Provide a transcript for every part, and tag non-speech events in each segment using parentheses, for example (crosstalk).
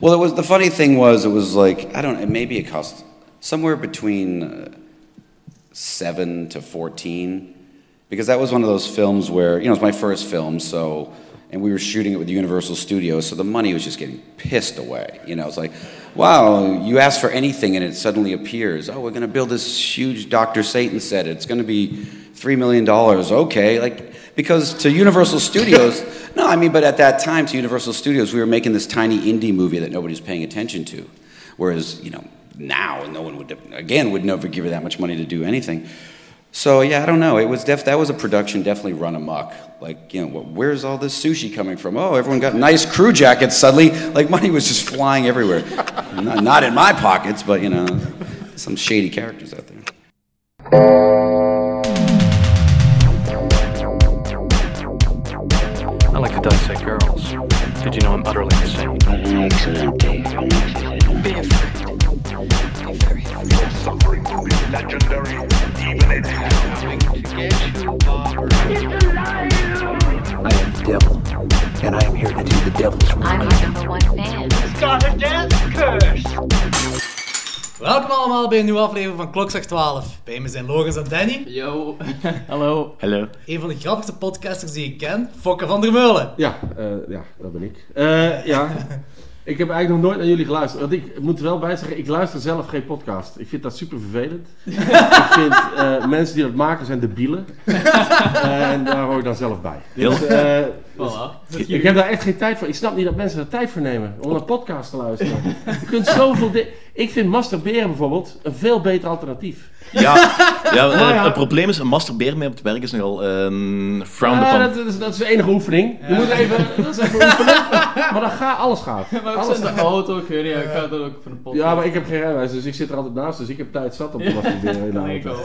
Well, it was the funny thing was it was like I don't know maybe it cost somewhere between uh, seven to fourteen because that was one of those films where you know it was my first film so and we were shooting it with Universal Studios so the money was just getting pissed away you know it's like wow you ask for anything and it suddenly appears oh we're going to build this huge Dr. Satan set it's going to be three million dollars okay like because to Universal Studios (laughs) no I mean but at that time to Universal Studios we were making this tiny indie movie that nobody's paying attention to whereas you know now no one would again would never give you that much money to do anything so yeah, I don't know. It was def- that was a production definitely run amok. Like you know, where's all this sushi coming from? Oh, everyone got nice crew jackets suddenly. Like money was just flying everywhere. (laughs) not, not in my pockets, but you know, some shady characters out there. It does say girls. Did you know I'm utterly insane? Be afraid. You're suffering will be legendary, even if you coming to get you, Barbara. It's alive! I am the devil, and I am here to do the devil's work. I'm the number one fan. It's got a death curse! Welkom allemaal bij een nieuwe aflevering van Klokslag 12. Bij me zijn Logans en Danny. Yo. (laughs) Hallo. Hallo. Een van de grappigste podcasters die ik ken, Fokke van der Meulen. Ja, eh, ja, dat ben ik. Eh, ja. (laughs) Ik heb eigenlijk nog nooit naar jullie geluisterd. Want ik moet er wel bij zeggen, ik luister zelf geen podcast. Ik vind dat super vervelend. (laughs) ik vind eh, mensen die dat maken zijn debielen. En daar hoor ik dan zelf bij. Dus, eh, Voilà. ik heb daar echt geen tijd voor. Ik snap niet dat mensen er tijd voor nemen om een podcast te luisteren. (laughs) Je kunt zoveel di- Ik vind masturberen bijvoorbeeld een veel beter alternatief. Ja, (laughs) ja, Nou ja. het probleem is, masturberen mee op het werk is nogal ehm frowned Ja, upon. dat, is, dat is de enige oefening. Je moet even, (laughs) dat is even oefenen. Maar dan gaat alles gaat. Maar ook Alles in de auto, ik weet niet, ik ga dat ook voor een podcast. Ja, maar ik heb geen rijbewijs, dus ik zit er altijd naast, dus ik heb tijd zat om te masturberen in de auto.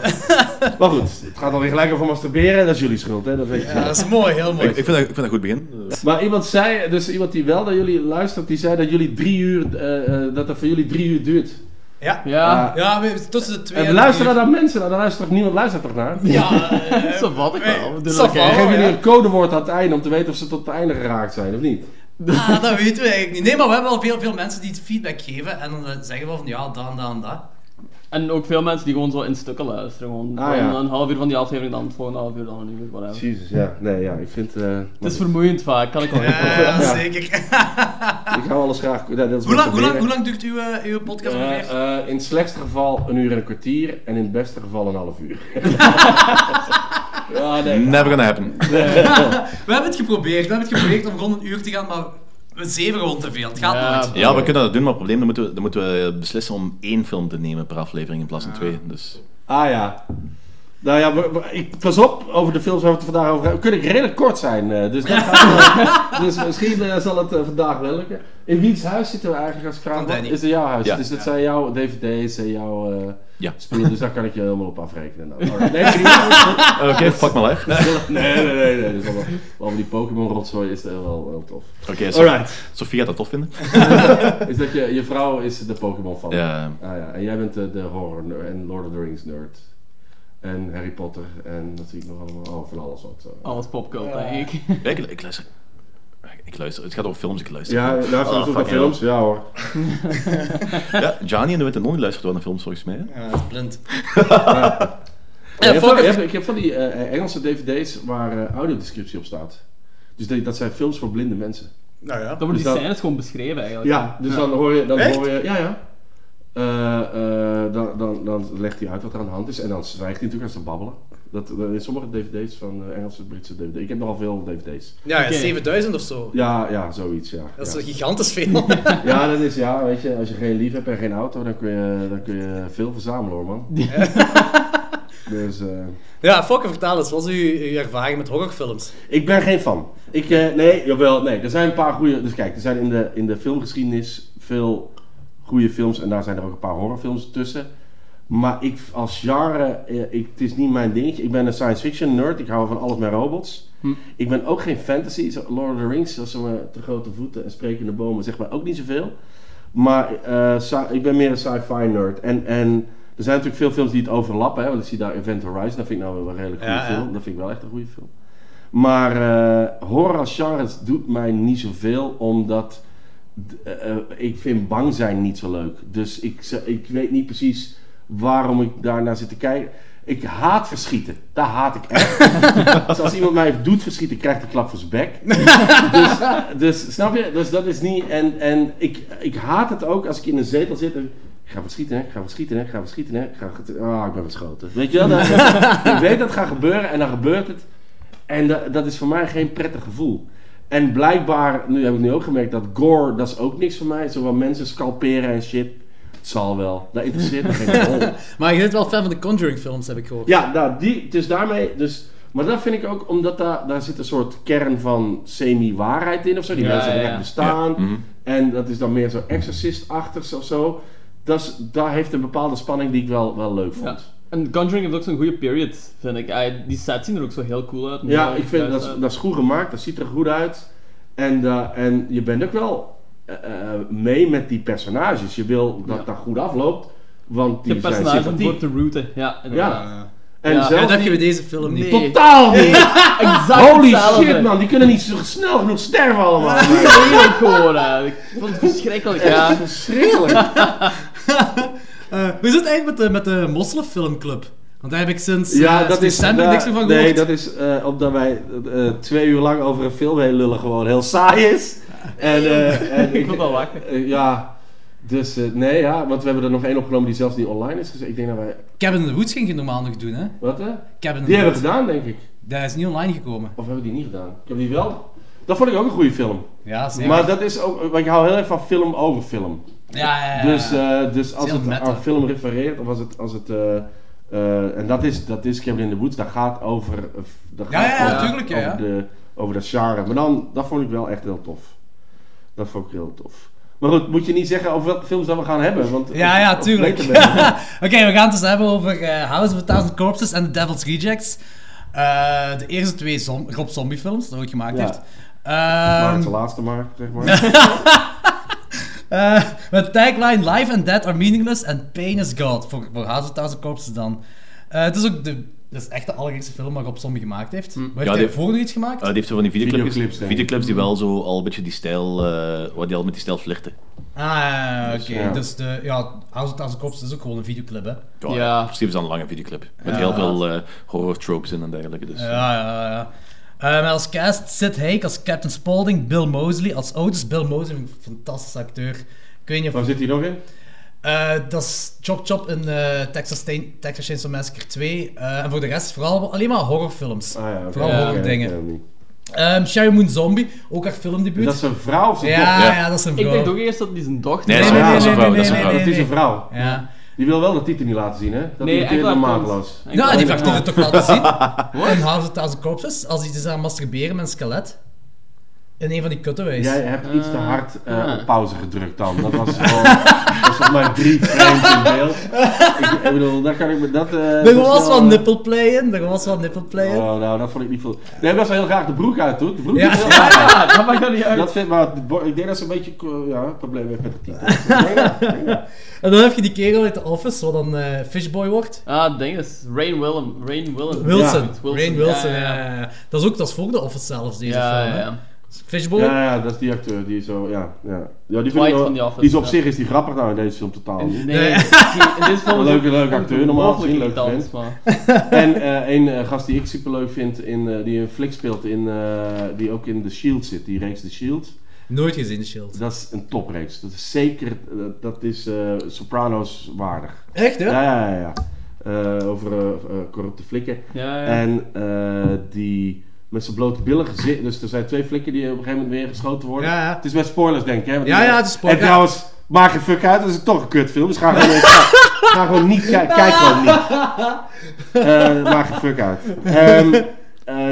Maar goed, het gaat alweer gelijk over masturberen, dat is jullie schuld, hè? Dat weet je Ja, dat is mooi, heel mooi. Ik, ik, vind dat, ik vind dat een goed begin. Eh, Maar iemand zei, dus iemand die wel naar jullie luistert, die zei dat jullie drie uur, eh, eh, dat het voor jullie drie uur duurt. Ja. Ja. Ja, we- tussen de twee En en luisteren dan mensen naar? Dan luistert toch niemand luistert toch naar? Ja, (laughs) eh, (laughs) Zo wat ik wel. eh. Geven jullie ja. een codewoord aan het einde om te weten of ze tot het einde geraakt zijn of niet? Ah, (laughs) dat weten we eigenlijk niet. Nee, maar we hebben wel veel, veel mensen die het feedback geven en dan eh, zeggen we van ja, dan, dan, dat. En ook veel mensen die gewoon zo in stukken luisteren. Gewoon, Ah, gewoon ja. een half uur van die aflevering, dan het volgende half uur, dan een uur, whatever. Jezus, ja. Nee, ja, ik vind... eh, Het is vermoeiend vaak, kan ik wel Ja, Ja. zeker. (laughs) ik hou alles graag... Ja, dat is hoe, lang, hoe, lang, masturberen. hoe lang duurt uw, eh, uw podcast ongeveer? Eh, eh, in het slechtste geval een uur en een kwartier en in het beste geval een half uur. (laughs) ja, nee. Never gonna happen. (laughs) We hebben het geprobeerd. We hebben het geprobeerd om rond een uur te gaan, maar we zeven gewoon te veel. Het gaat Ja, nooit. Ja, we kunnen dat doen, maar het probleem dan moeten, we, dan moeten we beslissen om één film te nemen per aflevering in plaats van twee. Dus. Ah ja. Nou ja, ik, pas op, over de films waar we het vandaag over hebben, kun ik redelijk kort zijn. eh, dus, dat gaat, eh, (laughs) dus misschien eh, zal het eh, vandaag wel lukken. In wiens huis zitten we eigenlijk als vraag? Danny. Is het jouw huis? Ja. Dus dat zijn jouw dvd's en jouw eh Ja. spullen, dus daar kan ik je helemaal op afrekenen. (laughs) Nee. Oké, fuck my life. nee, nee, nee. nee. Dus allemaal, allemaal die Pokémon rotzooi is eh, wel, wel tof. Oké, so Alright. Sofie gaat dat tof vinden. (laughs) Is dat je, je vrouw is de Pokémon fan? Ja. Ah, ja. En jij bent de, de horror en Lord of the Rings nerd. En Harry Potter en dat zie ik nog allemaal. Oh, van alles wat. zo. Alles popcult, denk ik. Ja, ik, ik luister. Ik luister. Het gaat over films, ik luister. Ja, luister Oh, naar fuck films. Ja hoor. (laughs) Ja, Johnny en de Witte Non die luistert wel naar films volgens mij. hè. Ja, dat is blind. (laughs) Ja, hebt- ik heb van die eh, Engelse dvd's waar eh, audiodescriptie op staat. Dus die- dat zijn films voor blinde mensen. Nou ja. Dan worden die dat- scènes gewoon beschreven eigenlijk. Ja, dus dan hoor je... Dan Echt? hoor je ja, ja. Eh, eh, dan, dan, dan legt hij uit wat er aan de hand is en dan zwijgt hij natuurlijk als ze babbelen. Dat, dat in sommige dvd's van eh, Engelse, Britse dvd's. Ik heb nogal veel dvd's. Ja, ja, Oké. 7000 of zo. Ja, ja, zoiets, ja. Dat is ja. een gigantisch veel. (laughs) (laughs) Ja, dat is ja, weet je, als je geen lief hebt en geen auto, dan kun je, dan kun je veel verzamelen hoor, man. (laughs) Dus, eh, ja, Fokke, vertel eens. Wat is uw, uw ervaring met horrorfilms? ik ben geen fan. Ik, eh, nee, jawel, nee, er zijn een paar goede, dus kijk, er zijn in de, in de filmgeschiedenis veel goede films en daar zijn er ook een paar horrorfilms tussen. Maar ik, als genre, eh, ik, het is niet mijn dingetje. Ik ben een science fiction nerd, ik hou van alles met robots. Hm. Ik ben ook geen fantasy, Lord of the Rings, dat is zo'n te grote voeten en sprekende bomen, zeg maar ook niet zoveel. Maar eh, ik ben meer een sci-fi nerd. En, en er zijn natuurlijk veel films die het overlappen, hè, want ik zie daar Event Horizon, dat vind ik nou wel een redelijk goede Ja, ja. film. Dat vind ik wel echt een goede film. Maar eh, horror als genre doet mij niet zoveel, omdat ik vind bang zijn niet zo leuk. Dus ik, ik weet niet precies waarom ik daarnaar zit te kijken. Ik haat verschieten. Daar haat ik echt. (laughs) dus als iemand mij doet verschieten, krijgt hij klap voor zijn bek. dus, dus snap je? Dus dat is niet. En, en ik, ik haat het ook als ik in een zetel zit. En, ik ga verschieten, hè? Ik ga verschieten, hè? Ik ga verschieten, hè? Ik ga. Ah, ik ben verschoten. Weet je wel? Dat, (laughs) ik weet dat het gaat gebeuren en dan gebeurt het. En da- dat is voor mij geen prettig gevoel. En blijkbaar, nu heb ik nu ook gemerkt dat gore, dat is ook niks voor mij. Zo wat mensen scalperen en shit. Het zal wel. Dat interesseert me geen (laughs) hol. Maar je bent wel fan van de Conjuring films, heb ik gehoord. Ja, nou, die, dus daarmee, dus, maar dat vind ik ook omdat daar, daar zit een soort kern van semi-waarheid in of zo. Die Ja, mensen ja, hebben ja. echt bestaan. Mhm. En dat is dan meer zo exorcist-achtigs of zo. Dat is, daar heeft een bepaalde spanning die ik wel, wel leuk vond. Ja. En Conjuring heeft ook zo'n goede period, vind ik. Die sets zien er ook zo heel cool uit. Ja, ik vind dat, dat is goed gemaakt, dat ziet er goed uit. En, eh, en je bent ook wel mee met die personages. Je wil dat Ja. dat goed afloopt, want die de zijn personages sympathiek. voor te routen. Ja, inderdaad. Ja. En Ja. Dat heb je bij deze film niet. Nee. Totaal niet! (laughs) Exact Holy hetzelfde. shit man, die kunnen niet zo snel genoeg sterven allemaal. Gewoon, hè. Ik vond het verschrikkelijk, Ja, (laughs) verschrikkelijk. (laughs) Eh, hoe is het eigenlijk met de, met de Moslimfilmclub? Want daar heb ik sinds Ja, eh, dat is, december niks meer van Nee, gehoord. dat is eh, omdat wij eh, twee uur lang over een film heen lullen gewoon heel saai is. En, eh, (laughs) en Ik vond dat lachen. eh, ja, dus eh, nee, ja, want we hebben er nog één opgenomen die zelfs niet online is. Dus ik denk dat wij. Cabin in the Woods ging je normaal nog doen, hè? Wat hè? Cabin Die hebben we gedaan, denk ik. Dat is niet online gekomen. Of hebben we die niet gedaan? Ik heb die wel. Dat vond ik ook een goede film. Ja, zeker. Maar dat is ook. want Ik hou heel erg van film over film. Ja, ja, ja. Dus, eh, dus als het aan film refereert, of als het. Als het eh, eh, en dat is, dat is Cabin in the Woods, dat gaat over. dat Ja, gaat ja, ja, over, tuurlijk, ja, over, ja. De, over dat genre. Maar dan, dat vond ik wel echt heel tof. Dat vond ik heel tof. Maar goed, moet je niet zeggen over welke films dat we gaan hebben. Want Ja, ja, tuurlijk. (laughs) Oké, we gaan het dus hebben over eh, House of a Thousand Corpses en The Devil's Rejects. Eh, de eerste twee zom Rob Zombie films dat hij gemaakt Ja. heeft. Maar Ehm de laatste maar, zeg maar. (laughs) eh, met tagline Life and Death are meaningless and pain is God. Voor, voor House of a Thousand Corpses dan. Het is ook de, dat is echt de allereerste film waar Rob Zombie gemaakt heeft. Maar heeft Ja, hij die- voor nog iets gemaakt? Die heeft zo van die videoclips, Videoclips, die wel zo al een beetje die stijl, eh wat die al met die stijl flirten. ah, oké. ja. Dus de, ja, House of a Thousand Corpses is ook gewoon een videoclip, hè? Ja, Ja. In principe is dat een lange videoclip. Met Ja. heel veel eh, horror tropes in en dergelijke. Dus. Ja, ja, ja. Eh, als cast Sid Haig als Captain Spaulding, Bill Mosley als Otis. Bill Mosley, een fantastische acteur. Niet of... Waar zit hij nog in? Eh, dat is Chop Chop in eh, Texas, Stain- Texas Chainsaw Massacre 2. Eh, en voor de rest vooral alleen maar horrorfilms. Ah ja. Vooral Ja, horror oké, dingen. ik ken hem niet. Ehm Sherry Moon Zombie, ook haar filmdebuut. Dat is een vrouw of zijn ja, dochter? ja, dat is een Ik vrouw. dacht ook eerst dat die zijn dochter Nee, Nee, dat is nee, een nee, vrouw, nee, dat is een nee, Dat is nee. een vrouw. Ja. Die wil wel de titel niet laten zien, hè? Dat Nee, tons. Nou, die heeft het toch laten zien. (laughs) In House of Thousand Corpses, als hij dus aan masturberen met een skelet. In een van die cutaways. Jij hebt iets te hard eh, ah. op pauze gedrukt dan. Dat was gewoon... dat was mij drie frames in beeld. Ik, ik bedoel, daar kan ik me... Dat, eh, Er dat was wel nipple in, er was wel nipple in. Oh, nou, dat vond ik niet veel. Nee, was wel heel graag de broek uit doet. De broek Ja. is. Ja, dat maakt dat niet uit. Dat vind, maar de ik denk dat ze een beetje ja, een probleem heeft met de titel. (laughs) Dat- dat. En dan heb je die kerel uit The Office, wat dan eh, Fishboy wordt. Ah, ding is, Rain Willem. Rain Willem. Wilson. Wilson. Rain Wilson, ja, ja, ja. ja, ja. Dat is ook dat is voor The Office zelfs, deze Ja, film. Hè. ja. Ja, dat is die acteur die zo, ja. ja. ja die, vind ik wel- van The Office, die is op ja. zich is die grappig nou in deze film totaal niet. Nee, Nee. in film (laughs) Een leuke, leuke acteur, normaal gezien, leuk vent. (laughs) En eh een eh, gast die ik super leuk vind, in, eh, die een flik speelt, in, eh, die ook in The Shield zit, die reeks The Shield. Nooit gezien, de Shield. Dat is een topreeks. Dat is zeker, dat is eh, Sopranos waardig. Echt, hè? Ja, ja, ja. ja. Eh, over eh, eh, corrupte flikken. Ja, ja. En eh, die met zijn blote billen gezit. Dus er zijn twee flikken die op een gegeven moment weer geschoten worden. Ja, ja. Het is met spoilers, denk ik. Hè? Want Ja, ja, het is spoiler. En trouwens, maak je fuck uit, dat is toch een kutfilm. Dus ga gewoon, ga, ga gewoon niet kijken. Kijk gewoon niet. (laughs) Eh, maak je fuck uit. Ehm, eh,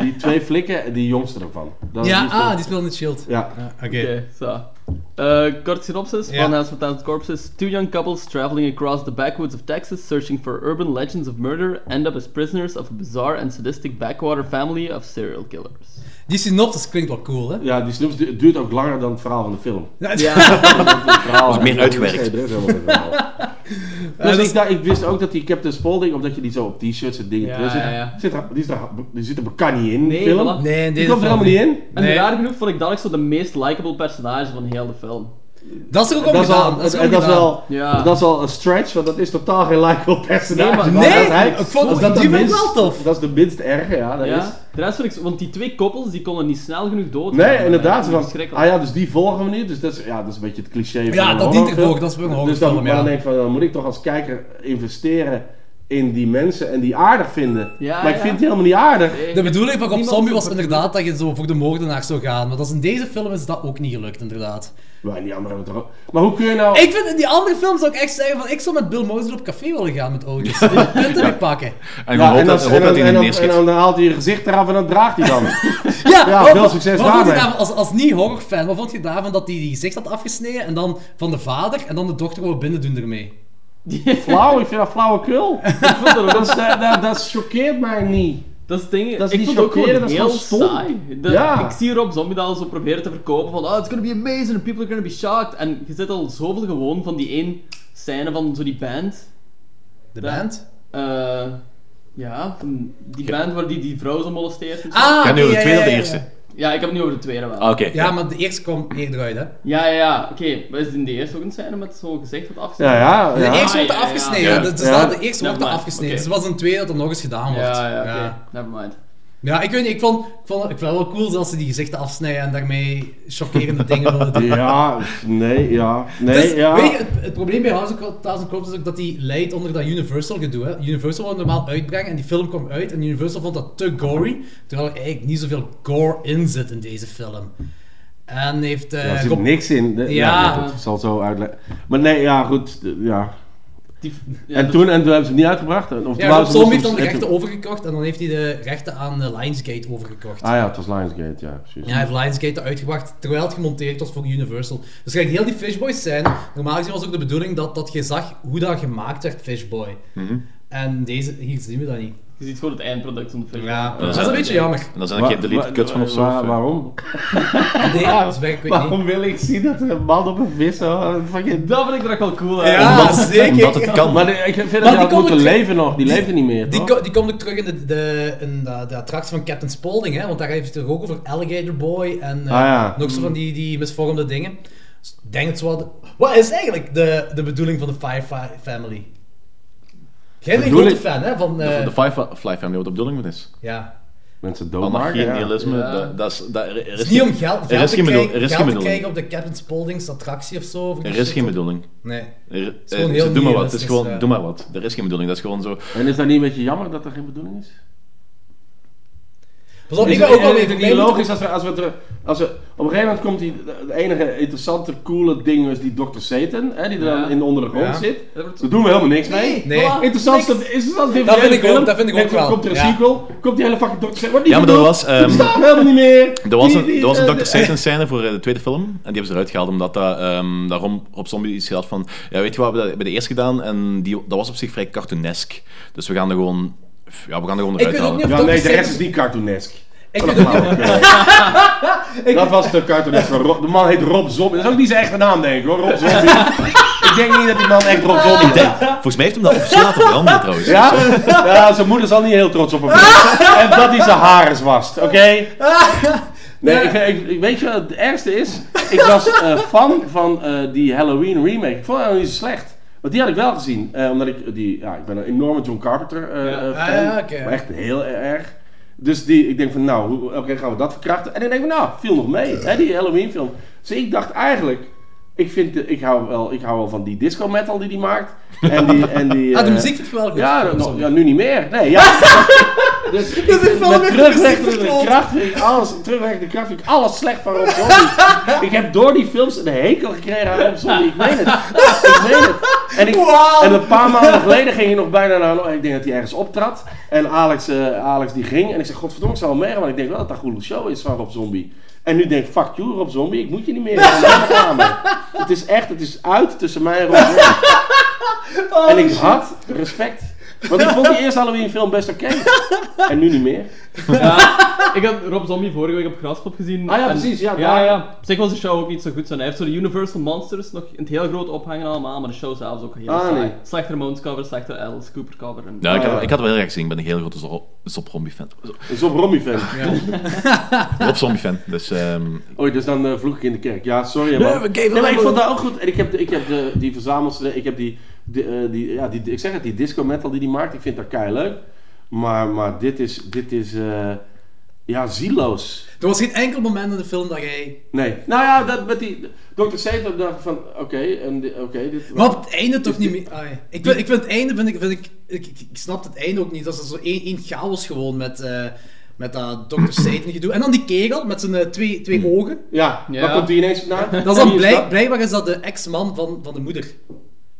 die twee flikken, die jongste ervan. Dat Ja, die ah, die speelt in Shield. Ja. Oké. Oké, zo. Eh, kort synopsis van House of Thousand Corpses. Two young couples traveling across the backwoods of Texas searching for urban legends of murder end up as prisoners of a bizarre and sadistic backwater family of serial killers. Die synopsis klinkt wel cool, hè? Ja, die snips du- duurt ook langer dan het verhaal van de film. Ja, (laughs) Het verhaal meer uitgewerkt. Dus ik, dacht- ik wist ook dat die Captain Spaulding, of dat je die zo op t-shirts en dingen Ja, terug zit, ja, ja. zit er, die, is er, die zit er bekend niet in, Nee, film. voilà. Nee, Die deze komt er helemaal niet in. En Nee. raar genoeg vond ik dat ook zo de meest likable personage van heel de film. Dat is er ook om Dat is, gedaan. al, Dat is dat, is wel, Ja. dat is wel een stretch, want dat is totaal geen likable personage. Nee, maar- Maar Nee, dat is hij- ik vond- dat die minst- wel tof. Dat is de minst erge, ja. Dat is. Ja, de rest vind ik, want die twee koppels die konden niet snel genoeg dood. Nee, inderdaad. Van, ah ja, dus die volgen we niet. Dus dat is, ja, dat is een beetje het cliché van Ja, dat dient horrorfilm. ervoor. Dat is wel een Dus dan, maar dan ja. denk ik van, dan moet ik toch als kijker investeren in die mensen en die aardig vinden. Ja, maar ik ja. vind die helemaal niet aardig. Nee. De bedoeling van Rob Niemand Zombie zo was inderdaad dat je zo voor de moordenaar zou gaan. Maar dat is in deze film is dat ook niet gelukt, inderdaad. Maar in die andere hebben toch Maar hoe kun je nou... Ik vind in die andere film zou ik echt zeggen van ik zou met Bill Mosley op café willen gaan met oudjes. (laughs) Die punten mee pakken. En Ja, dan, en, dat dan, haalt hij je gezicht eraf en dan draagt hij dan. (laughs) Ja, Ja, wat- veel succes wat vond je daarmee. daarvan als, als niet-horrorfan, wat vond je daarvan dat hij die gezicht had afgesneden en dan van de vader en dan de dochter wou binnen doen ermee? (laughs) Flauw, ik vind dat flauwekul. Ik vind dat, dat, is- dat, dat, dat choqueert mij niet. Dat is het ding. Dat is ik niet ook gewoon dat is heel saai. De- Ja. Ik zie Rob Zombie dat al zo proberen te verkopen van oh, it's gonna be amazing and people are gonna be shocked. En je zit al zoveel gewoon van die één scène van zo die band. De band? Eh, ja, die band waar die, die vrouw zo molesteert. en zo. Ah, nu ja, tweede ja, of de ja, eerste? Ja. Ik heb het nu over de tweede wel. Ah, oké. Ja, maar de eerste kwam eerder uit, hè? Ja, ja, ja. Oké, maar is in de eerste ook een scène met zo'n gezicht wat afgesneden? Ja, ja. De ja. eerste wordt ja, ja. afgesneden. Ja. Dat is Ja. dat, de eerste wordt afgesneden. Dus het was een tweede dat er nog eens gedaan wordt. Ja, ja, oké. Nevermind. Ja, ik weet niet, ik vond, ik vond, ik vond het wel cool als ze die gezichten afsnijden en daarmee chockerende dingen willen doen. (laughs) Ja, nee, ja. Nee, Dus, ja. weet je, het, het probleem bij House of Thousand is ook dat die leidt onder dat Universal gedoe. Hè. Universal wil normaal uitbrengen en die film kwam uit en Universal vond dat te gory, terwijl er eigenlijk niet zoveel gore in zit in deze film. En heeft... eh, Daar zit niks in. De- Ja. ik zal zo uitleggen. Maar nee, ja, goed. Ja. Die, ja, En toen, en toen hebben ze het niet uitgebracht? Of ja, Rob Zombie heeft dan de en rechten overgekocht en dan heeft hij de rechten aan Lionsgate overgekocht. Ah ja, het was Lionsgate, ja, precies. Ja, hij heeft Lionsgate eruit gebracht terwijl het gemonteerd was voor Universal. Dus kijk, heel die Fishboys zijn. Normaal gezien was ook de bedoeling dat, dat je zag hoe dat gemaakt werd, Fishboy. Mhm. En deze, hier zien we dat niet. Je ziet gewoon het eindproduct van de film. Ja, dat is een beetje jammer. En dan zijn er geen wa- cuts van of zo. eh, waarom? (laughs) Nee, dat is weg, ik niet. Waarom wil ik zien dat er een man op een vis zo... fucking- Dat vind ik er echt wel cool uit. Ja, omdat, zeker. omdat het kan. Maar de- ik vind Maar dat die moeten leven nog. Die leefde niet meer, Die, toch? ko- die komt ook terug in de, de, in de, de attractie van Captain Spaulding, hè? want daar heeft het ook over Alligator Boy en eh, Ah, ja. nog zo van die, die misvormde dingen. Dus ik denk het wat... Wat is eigenlijk de, de bedoeling van de Firefly Family? Jij bent een grote Bedoeling- fan hè, van... De, eh, de Firefly Family, wat de bedoeling van is. ja. Mensen doodmaken, Anarchie, ja. nihilisme, Ja. dat, dat is... Dat, er, er Het is niet geen- om geld, er is te, geen bedoel- krijgen, er is geld geen te bedoeling. krijgen op de Captain Spaulding's attractie of zo. of Er is geen bedoeling. Nee. Er, is gewoon eh, heel ze doen maar wat. Het is gewoon, ja. doe maar wat. Er is geen bedoeling. Dat is gewoon zo... En is dat niet een beetje jammer dat er geen bedoeling is? Pas op, ik ben het- ook wel is weer het niet verleden- logisch als we, als we, als we... Op een gegeven moment komt die... De enige interessante, coole ding is die Dr. Satan, hè, die er Ja. dan in onder de grond Ja. zit. Dat Daar doen we helemaal niks mee. Nee. Ding Dat de vind ik ook- dat vind ik ook wel. komt er een Ja. sequel, komt die hele fucking Dr. Satan, wordt niet Ja, maar bedoeld. was, ehm, Die bestaat helemaal niet meer. Er was een, er was eh, een Dr. de- Satan scène voor eh, de tweede film. En die hebben ze eruit gehaald omdat dat, ehm daarom Rob Zombie iets had van... Ja, weet je wat, we hebben dat bij de eerste gedaan en die, dat was op zich vrij cartoonesk. Dus we gaan er gewoon... Ja, we gaan er gewoon Ik eruit weet ook halen. niet of Ja, nee, de rest is niet cartoonesk. Ik niet... Dat (laughs) was de cartoonesk van Rob. De man heet Rob Zombie. Dat is ook niet zijn echte naam, denk ik hoor. Rob Zombie. (laughs) ik denk niet dat die man echt Rob Zombie denk- volgens mij heeft hem dat officieel laten veranderen (laughs) trouwens. Ja? ja, zijn moeder zal niet heel trots op hem zijn. En dat hij zijn haren wast, oké? Nee, ik, ik, ik- weet je wat het ergste is? Ik was eh, fan van eh, die Halloween remake. Ik vond het niet zo slecht. Want die had ik wel gezien. eh, omdat ik die, ja, ik ben een enorme John Carpenter eh, Ja. eh, Ah, fan. ja. Maar echt heel erg. Dus die, ik denk van, nou, oké, gaan we dat verkrachten? En dan denk ik van, nou, viel nog mee, hè, die Halloween film. Dus ik dacht eigenlijk, ik, vind, ik, hou wel, ik hou wel van die disco metal die die maakt. En die, en die, (laughs) Ah, de eh, muziek vind ik wel goed. ja, ja, nu niet meer. Nee, ja. (laughs) dus ik met terugwerkende kracht vind ik alles, terugwerkende kracht vind ik alles slecht van Rob Zombie. (laughs) ik heb door die films een hekel gekregen aan Rob Zombie. Ik meen het. Ik meen het. En, ik, en een paar maanden geleden ging hij nog bijna naar, ik denk dat hij ergens optrad. En Alex, eh, Alex die ging. En ik zeg, godverdomme, ik zal wel meegaan, want ik denk wel dat dat een goede show is van Rob Zombie. En nu denk ik, fuck you Rob Zombie, ik moet je niet meer. (laughs) Het is echt, het is uit tussen mij en Rob Zombie. Oh, En ik had respect. Want ik vond die eerste Halloween film best oké. En nu niet meer. Ja, ik had Rob Zombie vorige week op Graspop gezien. Ah ja, en- precies, ja, ja, ja. Op zich was de show ook niet zo goed. Zo. Hij heeft zo de Universal Monsters nog in het heel groot ophangen allemaal, maar de show zelf ook heel Ah, saai. nee. Slechte Ramones cover, slechte Alice Cooper cover. En... Ja, ik, had, ik had wel heel erg gezien. Ik ben een heel grote Zo- Zop Zombie fan. Een Zob Rommie fan. (laughs) Rob Zombie fan. Dus ehm Oei, dus dan eh, vloek ik in de kerk. Ja, sorry man. Nee, maar ik vond dat ook goed. En ik heb, de, ik heb de, die verzamels, ik heb die, eh, die, ja, die, ik zeg het, die disco metal die die maakt, ik vind dat kei leuk. Maar, maar dit is, dit is, eh, ja, zieloos. Er was geen enkel moment in de film dat jij... Nee. Nou ja, dat met die, Dr. Satan dacht ik van, oké, oké, dit... Maar op het einde toch niet meer... Ah, ja. ik, vind, ik vind het einde, vind ik, vind ik, ik, ik, ik snap het einde ook niet. Dat is zo één, één chaos gewoon met, eh, met dat Dr. Satan gedoe. En dan die kegel met zijn eh, twee, twee ogen. Ja, Ja. waar komt die ineens vandaan? (laughs) Dat is dan blij, blijkbaar is dat de ex-man van, van de moeder.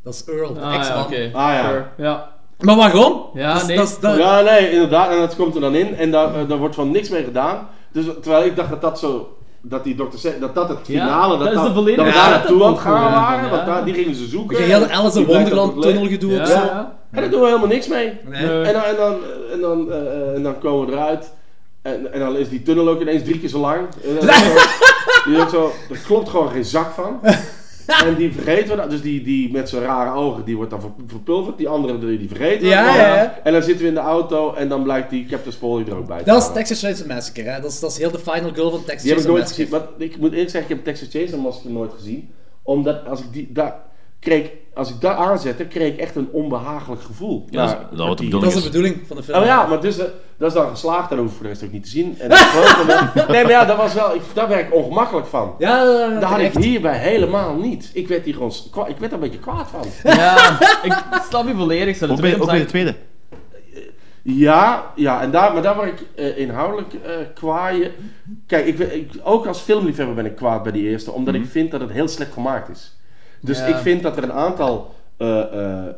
Dat is Earl, de Ah, ex-man. ja, oké. Ah, ja. Sure. ja. Maar waarom? Ja, dat, nee. Dat, dat, Ja, nee, inderdaad. En dat komt er dan in. En daar, eh, daar wordt van niks mee gedaan. Dus, terwijl ik dacht dat dat zo... Dat die. Satan, dat dat het Ja, finale... dat is de volledige dat we daar naartoe aan het gaan waren. ja. Want daar, die gingen ze zoeken. Je hele Alice in dat Wonderland tunnel gedoe Ja, of zo. ja. En daar doen we helemaal niks mee. Nee. En dan, en dan, en dan, eh, eh, en dan komen we eruit. En, en dan is die tunnel ook ineens drie keer zo lang. En dan is (laughs) zo, die denkt zo, er klopt gewoon geen zak van. (laughs) En die vergeten we dan. Dus die, die met zijn rare ogen, die wordt dan ver- verpulverd. Die andere, die, die vergeten we. Ja, ja, ja. En dan zitten we in de auto en dan blijkt die Captain Spoiler er ook bij Dat is. Texas Chainsaw Massacre, hè. Dat is, dat is heel de final girl van Texas Chainsaw Massacre. gezien. Maar ik moet eerlijk zeggen, ik heb Texas Chainsaw Massacre nooit gezien. Omdat als ik die daar kreeg, als ik daar aanzette, kreeg ik echt een onbehagelijk gevoel. Ja, dat is- Nou, dat. Dat is de bedoeling van de film. Oh ja, maar dus, eh, dat is dan geslaagd, dan hoef ik voor de rest ook niet te zien. En dat is groot moment. (laughs) nee, maar ja, dat was wel, ik, daar werd ik ongemakkelijk van. Ja, Daar had ik hierbij helemaal niet. Ik werd hier gewoon, ik werd er een beetje kwaad van. Ja, (laughs) ik snap je volledig. Zo, de ook, bij, tweede ook bij de tweede. Ja, ja, en daar, maar daar word ik eh, inhoudelijk eh kwaaien. Kijk, ik, ook als filmliefhebber ben ik kwaad bij die eerste, omdat ik vind dat het heel slecht gemaakt is. Dus Ja. ik vind dat er een aantal eh, eh,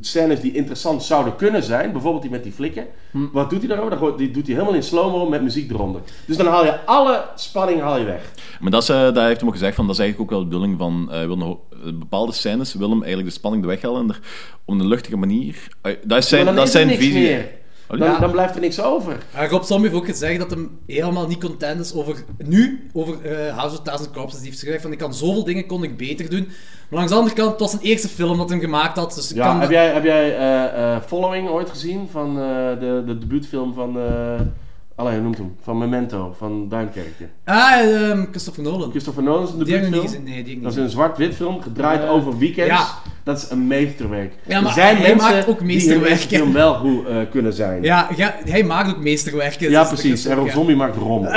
scènes die interessant zouden kunnen zijn, bijvoorbeeld die met die flikken. Wat doet hij daarover? Die doet hij helemaal in slow-mo met muziek eronder. Dus dan haal je alle spanning haal je weg. Maar dat, is, eh, dat heeft hem ook gezegd, van, dat is eigenlijk ook wel de bedoeling van eh, wil nog, eh, bepaalde scènes wil hem eigenlijk de spanning er weghalen en er op een luchtige manier. dat is zijn, dat zijn visie. meer. Oh, Dan, ja. dan blijft er niks over. En Rob Zombie heeft ook gezegd dat hij helemaal niet content is over nu, over eh House of Thousand Corpses. Die heeft gezegd van ik kan zoveel dingen kon ik beter doen. Maar langs de andere kant, het was zijn eerste film dat hij hem gemaakt had. Dus Ja, kan heb jij, heb jij eh, eh, Following ooit gezien? Van eh, de, de debuutfilm van... eh Allee, hoe noemt hem? Van Memento, van Duinkerkje. Ah, ehm, Christopher Nolan. Christopher Nolan is een Die heb ik niet debuutfilm. Nee, die ik Dat niet is een zwart-wit film, gedraaid Ja. over weekends. Ja. Dat is een meesterwerk. Ja, maar er zijn hij mensen maakt ook die meesterwerken. eerste film wel goed eh, kunnen zijn. Ja, ja, hij maakt ook meesterwerken. Ja, dus precies. dat ja. Zombie maakt rommel.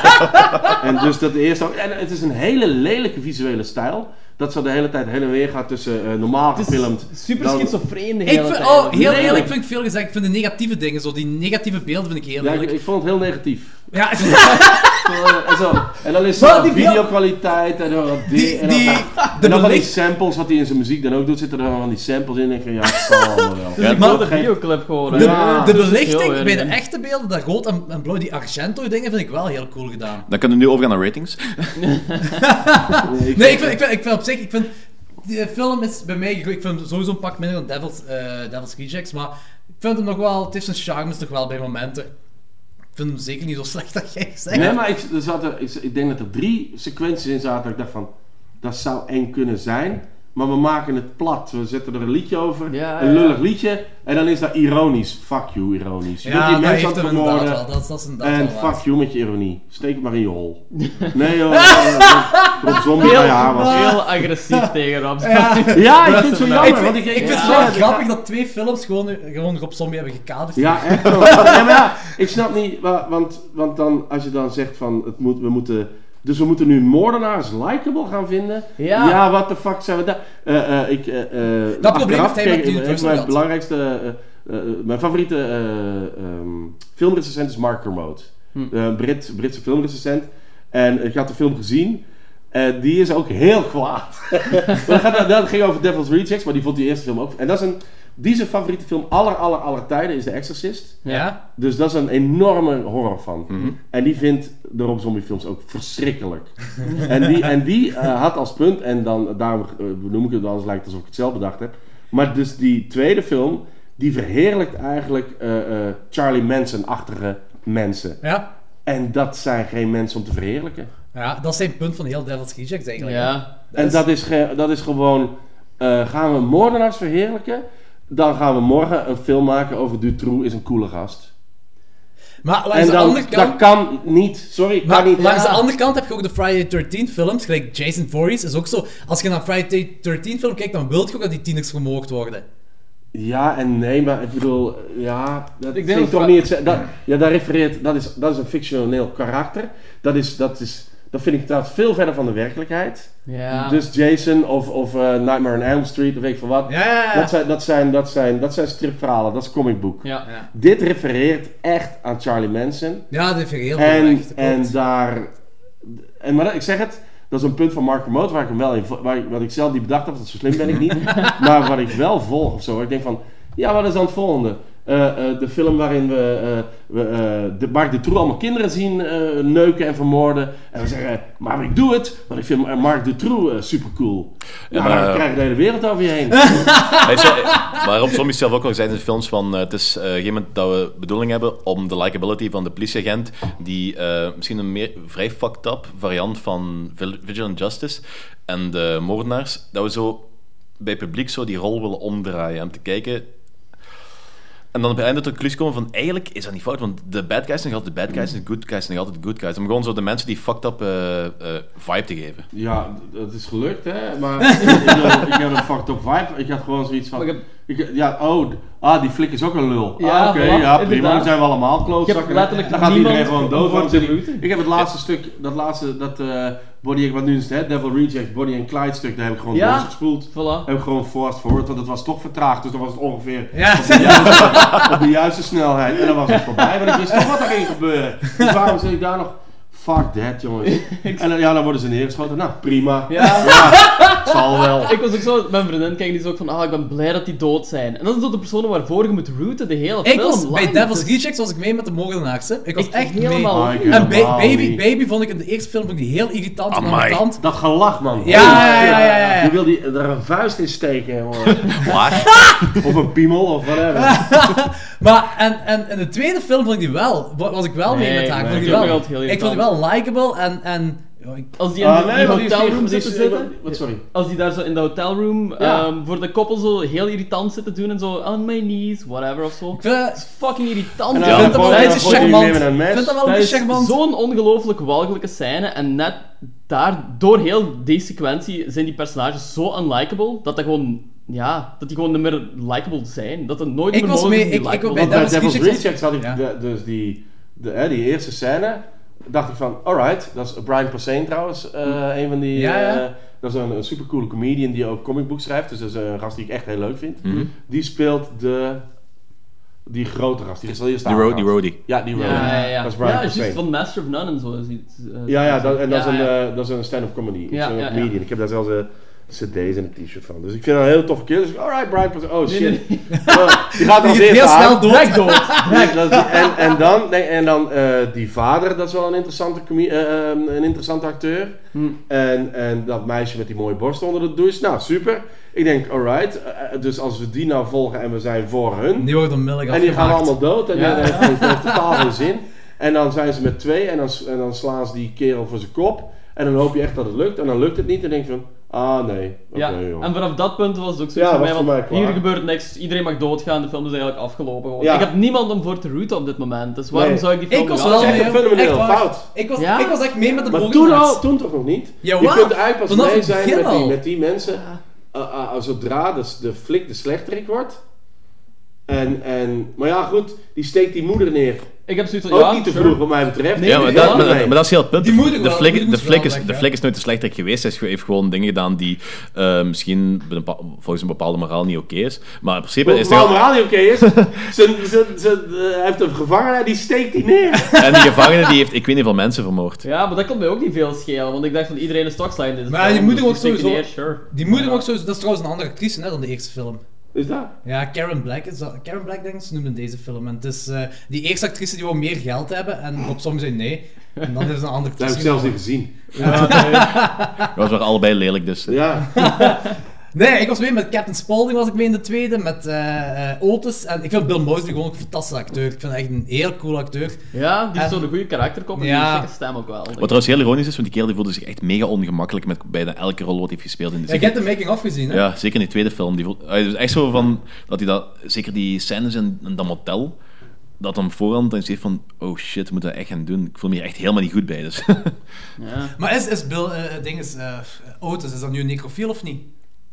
(laughs) en dus dat eerste. En het is een hele lelijke visuele stijl. Dat zo de hele tijd heen en weer gaat tussen eh, normaal gefilmd. is super dan- schizofreen de Ik hele vind, tijd. oh, heel eerlijk vind ik veel gezegd. Ik vind de negatieve dingen, zo die negatieve beelden vind ik heel Ja, ik, ik vond het heel negatief. Ja, (laughs) en, zo. en dan is er videokwaliteit en dan wat die, Die- en dan, die- en de dan van die samples, wat hij in zijn muziek dan ook doet, zitten er dan van die samples in. En ik van ja, het zal allemaal wel. Maar- grote videoclip gewoon. de, Ja. de belichting bij de echte beelden, dat rood en, en blauw, die Argento dingen vind ik wel heel cool gedaan. Dan kunnen we nu overgaan naar ratings. (laughs) Nee, Nee, ik vind, ik vind, ik vind op zich, ik vind, die film is bij mij, ik vind sowieso een pak minder dan Devil's, eh Devil's Rejects, maar ik vind hem nog wel, het heeft zijn charmes nog wel bij momenten. Ik vind hem zeker niet zo (laughs) slecht dat jij zegt. Nee, maar ik, er ik, denk dat er drie sequenties in zaten dat ik dacht van, dat zou eng kunnen zijn. Maar we maken het plat. We zetten er een liedje over, Ja, een ja. lullig liedje. En dan is dat ironisch. Fuck you, ironisch. Je ja, bent die dat mensen aan het vermoorden. dat, dat inderdaad En fuck you met je ironie. Steek het maar in je hol. (laughs) Nee joh, eh, Rob Zombie Heel, bij haar was. heel agressief tegen Rob. Ja. Ja, ik vind het zo Ik jammer. vind, want ik, ik, vind het wel ja, grappig dat twee films gewoon, gewoon Rob Zombie hebben gekaderd. Ja, (laughs) echt wel. maar ja, ik snap niet, wa- want, want dan, als je dan zegt van, het moet, we moeten, dus we moeten nu moordenaars likable gaan vinden. Ja. Ja, what the fuck zijn we daar? Eh, eh, ik, eh, eh, Dat probleem heeft hij met mijn belangrijkste, eh, eh, mijn favoriete eh, ehm, filmrecensent is Mark Kermode. Hm. Eh, Een Brit, Britse filmrecensent. En ik had de film gezien. En die is ook heel kwaad. (laughs) Dat ging over Devil's Rejects, maar die vond die eerste film ook. En dat is een, die zijn favoriete film aller, aller, aller tijden is The Exorcist. Ja? Dus dat is een enorme horror van. Mhm. En die vindt de Rob Zombie films ook verschrikkelijk. (laughs) en die, en die eh, had als punt, en dan, daarom eh, noem ik het wel, anders lijkt het alsof ik het zelf bedacht heb. Maar dus die tweede film, die verheerlijkt eigenlijk eh, eh, Charlie Manson-achtige mensen. Ja. En dat zijn geen mensen om te verheerlijken. ja, dat is zijn punt van heel Devil's Rejects eigenlijk. Ja. En dat is, ge- dat is gewoon... eh, gaan we moordenaars verheerlijken? Dan gaan we morgen een film maken over Dutroux is een coole gast. Maar langs En de dan, andere dat kant... kan niet. Sorry, Maar kan niet. langs de Ja. andere kant heb je ook de Friday 13 films, gelijk Jason Voorhees is ook zo. Als je naar Friday 13 film kijkt, dan wil je ook dat die tieners vermoord worden. Ja en nee, maar ik bedoel, ja, dat Ik ik denk dat toch niet het, dat, Ja, daar refereert, dat is, dat is een fictioneel karakter. Dat is, dat is, dat vind ik trouwens veel verder van de werkelijkheid. Ja. Dus Jason of, of eh, Nightmare on Elm Street, of weet ik veel wat. Ja, ja, ja. Dat, zijn, dat, zijn, dat, zijn, dat zijn stripverhalen, dat is comicboek. ja. Ja, Dit refereert echt aan Charlie Manson. ja dat vind ik heel veel En, dat daar. En, maar dat- ik zeg het, dat is een punt van Mark Remote waar ik hem wel in. vo- Waar ik, wat ik zelf niet bedacht heb, want zo slim ben ik niet. (laughs) maar wat ik wel volg of zo. ik denk van. Ja, wat is dan het volgende? Eh, eh, de film waarin we, eh, we de Mark de Troe allemaal kinderen zien neuken en vermoorden. En we zeggen, maar ik doe het, want ik vind Mark de Troe super cool. Ja, maar- maar dan krijg je de hele wereld over je heen. (laughs) (laughs) Maar Rob Zombie zelf ook al gezegd in de films van het is eh, op een gegeven moment dat we bedoeling hebben om de likability van de politieagent, die misschien een meer vrij fucked up variant van Vigilant Justice en de moordenaars, dat we zo bij het publiek zo die rol willen omdraaien om te kijken. En dan op het einde tot de conclusie komen van eigenlijk is dat niet fout, want de bad guys zijn altijd de bad guys en de good guys zijn altijd de good guys. Om gewoon zo de mensen die fucked up eh, eh, vibe te geven. Ja, dat is gelukt, hè. Maar (laughs) ik, had- ik had een fucked up vibe. Ik had gewoon zoiets van... Maar ik ja, oh, ah, die flik is ook een lul. Ja, ah, oké, ja, prima. Dan zijn we allemaal klootzakken. Dan gaat iedereen gewoon dood. ik, heb het laatste stuk, dat laatste, dat eh Body, wat nu is het, hè, Devil Reject, Body and Clyde stuk, daar heb ik gewoon Ja. doorgespoeld. Voilà. Heb ik gewoon fast forward, want het was toch vertraagd. Dus dan was het ongeveer Ja. op, de juiste, (laughs) op de juiste snelheid. En dan was het voorbij, want ik wist toch wat er ging gebeuren. Dus waarom zit ik daar nog... Fuck that, jongens. (laughs) En dan, ja, dan worden ze neergeschoten. Nou, prima. Ja. (laughs) zal wel. Ik was ook zo met mijn vriendin kijken die zo ook van, ah, ik ben blij dat die dood zijn. En dat zijn zo de personen waarvoor je moet rooten de hele Ik film was, bij lang. Devil's Dus Rejects was ik mee met de moordenaars, hè. Ik was Ik echt helemaal mee. Ah, ik En Ba- helemaal Baby, niet. Baby vond ik in de eerste film vond ik die heel irritant Amai. kant. Dat gelach, man. Ja, ja, ja, ja, ja. Die wil die, er een vuist in steken, jongen. Maar, (laughs) of een piemel, of whatever. Maar, en, en in de tweede film vond ik die wel, wa- was ik wel mee Nee, met haar. Ik vond ik die wel, ik vond die wel likable en, en Als die in Ah, nee, die die is hotelroom die- zitten is- zitten, Wat, sorry. als die daar zo in de hotelroom Ja. ehm, voor de koppel zo heel irritant zitten doen en zo on my knees, whatever of zo. ik vind, Dat is fucking irritant. Ik vind dat charmant. mes. vind dat wel een is charmant. zo'n ongelooflijk walgelijke scène en net daar, door heel die sequentie, zijn die personages zo unlikable dat dat gewoon, ja, dat die gewoon niet meer likable zijn. Dat het nooit Ik meer was mogelijk mee- ik- ik bij bij Devil's Devil's Rejects had ik Ja. de, dus die, de, hè, die eerste scène, dacht ik van, alright, dat is Brian Posehn trouwens, eh, een van die, Ja, ja. eh, dat is een, een supercoole comedian die ook comicboek schrijft, dus dat is een gast die ik echt heel leuk vind. Mhm. Die speelt de, die grote gast, die is al eerst die, ro die roadie. Ja, die roadie. Ja, ja, ja. Dat is Brian ja, juist van Master of None en zo. Is iets, eh, Ja, ja, dat, en dat, is een, ja. eh, dat is een stand-up comedy. Ik Ja, ben een ja, ja. comedian. Ik heb daar zelfs cd's en een t-shirt van. Dus ik vind dat een heel toffe keer. Dus alright, Brian. Oh shit. Nee, nee, (laughs) Oh, die gaat als eerste heel snel dood. Direct dood. (laughs) Nee, dat is- en, en dan, nee, en dan eh, die vader, dat is wel een interessante, eh, eh, een interessante acteur. Hm. En, en dat meisje met die mooie borst onder de douche. Nou, super. Ik denk, alright. eh, dus als we die nou volgen en we zijn voor hun. Die onmiddellijk En die gaan allemaal dood. En Ja. dat heeft, heeft- heeft totaal geen zin. En dan zijn ze met twee en dan, en dan slaan ze die kerel voor zijn kop. En dan hoop je echt dat het lukt. En dan lukt het niet. En denk je van, ah nee. Oké, Ja, joh. en vanaf dat punt was het ook zo Ja, mij, voor want hier gebeurt niks, iedereen mag doodgaan, de film is eigenlijk afgelopen. Ja. Ik heb niemand om voor te rooten op dit moment, dus waarom Nee. zou ik die film Ik was wel echt fout. Ik was, Ja? ik was echt mee met de Maar toen, al, toen toch nog niet? Ja, je kunt eigenlijk pas Vanaf mee zijn met die, met die mensen uh, uh, zodra de, de flik de slechterik wordt. En, en, maar ja, goed, die steekt die moeder neer. Ik heb zoiets van, Ook ja, niet te sure. vroeg, wat mij betreft. Nee, Ja, maar, dat, maar, maar dat is heel het punt. Die De, de, flik, de, is, de flik is nooit de slechterik geweest. Hij heeft gewoon dingen gedaan die eh, misschien volgens een bepaalde moraal niet oké is. Maar in principe is Wat hij... moraal niet oké is, zijn- zijn- zijn- eh, hij heeft een gevangene, die steekt die neer. En die gevangene die heeft, ik weet niet hoeveel mensen vermoord. Ja, maar dat kon mij ook niet veel schelen, want ik dacht van iedereen is deze Maar film, die moet dus ook sowieso-. Die moeder ook zo, dat is trouwens een andere actrice hè, dan de eerste film. Is dat? Ja, Karen Black is dat. Karen Black denk ik, ze deze film. En het is eh, die eerste actrice die wou meer geld hebben en Rob Zombie zei nee. En dan is een andere Dat heb ik zelfs niet gezien. (laughs) Dat was wel allebei lelijk, dus... eh. Ja. (laughs) Nee, ik was mee met Captain Spaulding, was ik mee in de tweede, met eh, eh, Otis. En ik vind Bill Mosley gewoon een fantastische acteur. Ik vind hem echt een heel cool acteur. Ja, die heeft En- zo'n goede karakterkop en Ja. die stem ook wel. Wat trouwens heel ironisch is, want die kerel die voelde zich echt mega ongemakkelijk met bijna elke rol wat hij heeft gespeeld in de Ja, je hebt de making-of gezien, hè? Ja, zeker in die tweede film. Die voelt, hij is echt zo van, dat hij dat, zeker die scènes in, in dat motel, dat hem voorhand dan zegt van, oh shit, we moeten dat echt gaan doen. Ik voel me hier echt helemaal niet goed bij, dus... (laughs) Ja. Maar is, is Bill, eh, het ding is, eh, Otis, is dat nu een necrofiel of niet?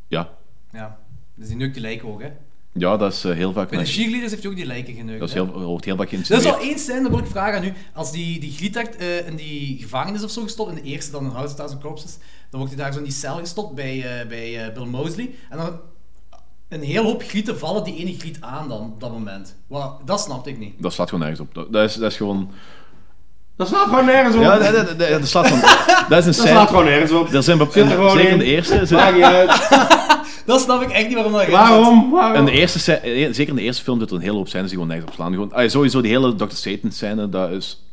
Ja. Ja. Dus die neukt die lijken ook, hè? ja, dat is eh, heel vaak... Bij de cheerleaders heeft hij ook die lijken geneukt. dat is heel, wordt heel vaak Dat is geïnsinueerd. al één scène, dat wil ik vragen aan u. Als die, die Grietak eh, in die gevangenis of zo gestopt, in de eerste dan in House of Thousand Corpses, dan wordt hij daar zo in die cel gestopt bij, eh, bij Bill Mosley. En dan een heel hoop grieten vallen die ene griet aan dan, op dat moment. Wat, dat snapte ik niet. Dat slaat gewoon nergens op. Dat, dat, is, dat is gewoon... Dat slaat gewoon nergens op. Ja, dat, dat, dat, dat slaat van... (laughs) Dat is een dat slaat scène... gewoon nergens op. Er zijn bep- Zit er gewoon zeker in de eerste... Maakt niet uit. (laughs) Dat snap ik echt niet waarom dat erin Waarom? In Waarom? de eerste eh, zeker in de eerste film zit er een hele hoop scènes die gewoon nergens op slaan. Gewoon, ah, sowieso die hele Dr. Satan scène, dat is...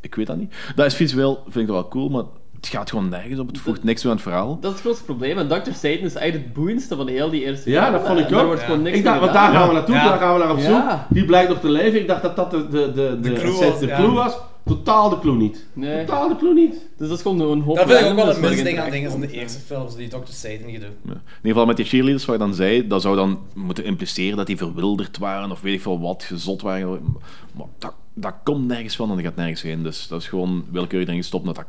Ik weet dat niet. Dat is visueel, vind ik dat wel cool, maar het gaat gewoon nergens op. Het voegt niks toe aan het verhaal. Dat is het grootste probleem. En Dr. Satan is eigenlijk het boeiendste van heel die eerste Ja, film. dat vond ik En daar ook. wordt gewoon niks Ik dacht, mee want daar gedaan. gaan we naartoe, Ja. daar gaan we naar op zoek. Ja. Die blijkt nog te leven. Ik dacht dat dat de, de, de, de, clue essentie- was, de ja. clue was. Totaal de clue niet. Nee. Totaal de clue niet. Dus dat is gewoon een hoop Dat vind ik ook wel een waar je misding aan in dingen van de terechtkomt. eerste films, die Dr. Satan gedoe. Ja. In ieder geval met die cheerleaders, wat je dan zei, dat zou dan moeten impliceren dat die verwilderd waren of weet ik veel wat, gezot waren. Maar dat, dat komt nergens van en dat gaat nergens heen. Dus dat is gewoon willekeurig erin gestopt dat dat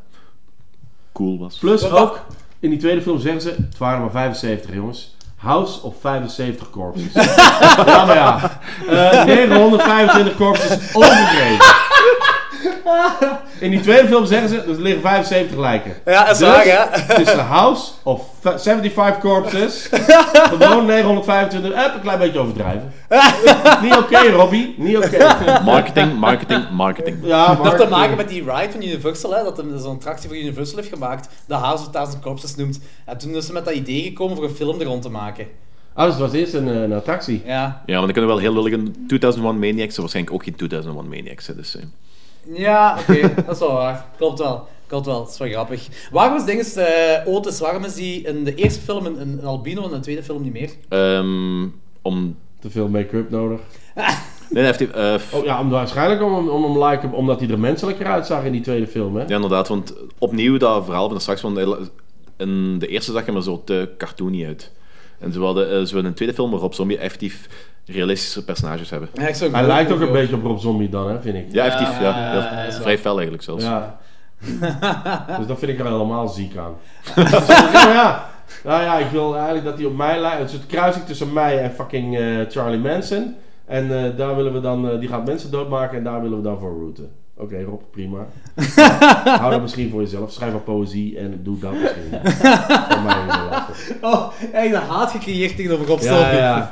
cool was. Plus ook, in die tweede film zeggen ze, het waren maar 75 jongens. House of 75 corpses. ja, maar ja. Eh 925 corpses overgegeven. (laughs) In die tweede film zeggen ze, er liggen 75 lijken. Ja, dat is Dus, waar, hè? Het is een house of 75 corpses. (laughs) Gewoon 925. Even een klein beetje overdrijven. (laughs) Niet oké, Robbie. Niet oké. Marketing, marketing, marketing. Ja, Dat heeft te maken met die ride van Universal, hè, dat hem zo'n attractie voor Universal heeft gemaakt, dat House of Thousand Corpses noemt. En toen is ze met dat idee gekomen voor een film er rond te maken. Ah, dus het was eerst een, een attractie. Ja, Ja, maar dan kunnen we wel heel lullig. 2001 Maniacs, dat waarschijnlijk ook geen 2001 Maniacs. Dus, eh. Ja oké, dat is wel waar. Klopt wel. Klopt wel, dat is wel grappig. Waarom is dinges, eh Otis, waarom is die in de eerste film een, een albino en in de tweede film niet meer? Ehm, om... Te veel make-up nodig. (laughs) Nee, heeft hij, eh, Oh ja, om, waarschijnlijk om, om hem like, omdat hij er menselijker uitzag in die tweede film, hè? Ja, inderdaad, want opnieuw dat verhaal van straks, want in de eerste zag hij er zo te cartoony uit. En ze wilden, eh, ze in de tweede film maar Rob Zombie effectief realistische personages hebben. Ja, ik zou Hij ook- lijkt ook een beetje op Rob Zombie dan, hè, vind ik. Ja, effectief, ja. ja, Heel- ja, ja, vrij fel eigenlijk zelfs. Ja. (laughs) dus dat vind ik er helemaal ziek aan. (laughs) Ja, ja. Nou ja, ik wil eigenlijk dat hij op mij lijkt. Het is het kruising tussen mij en fucking eh, Charlie Manson. En eh, daar willen we dan, eh, die gaat mensen doodmaken en daar willen we dan voor routen. Oké, Rob, prima. (laughs) Hou dat misschien voor jezelf. Schrijf wat poëzie en doe dat misschien. (laughs) Voor mij is. Oh, echt een haat gecreëerd tegenover Rob Ja, ja.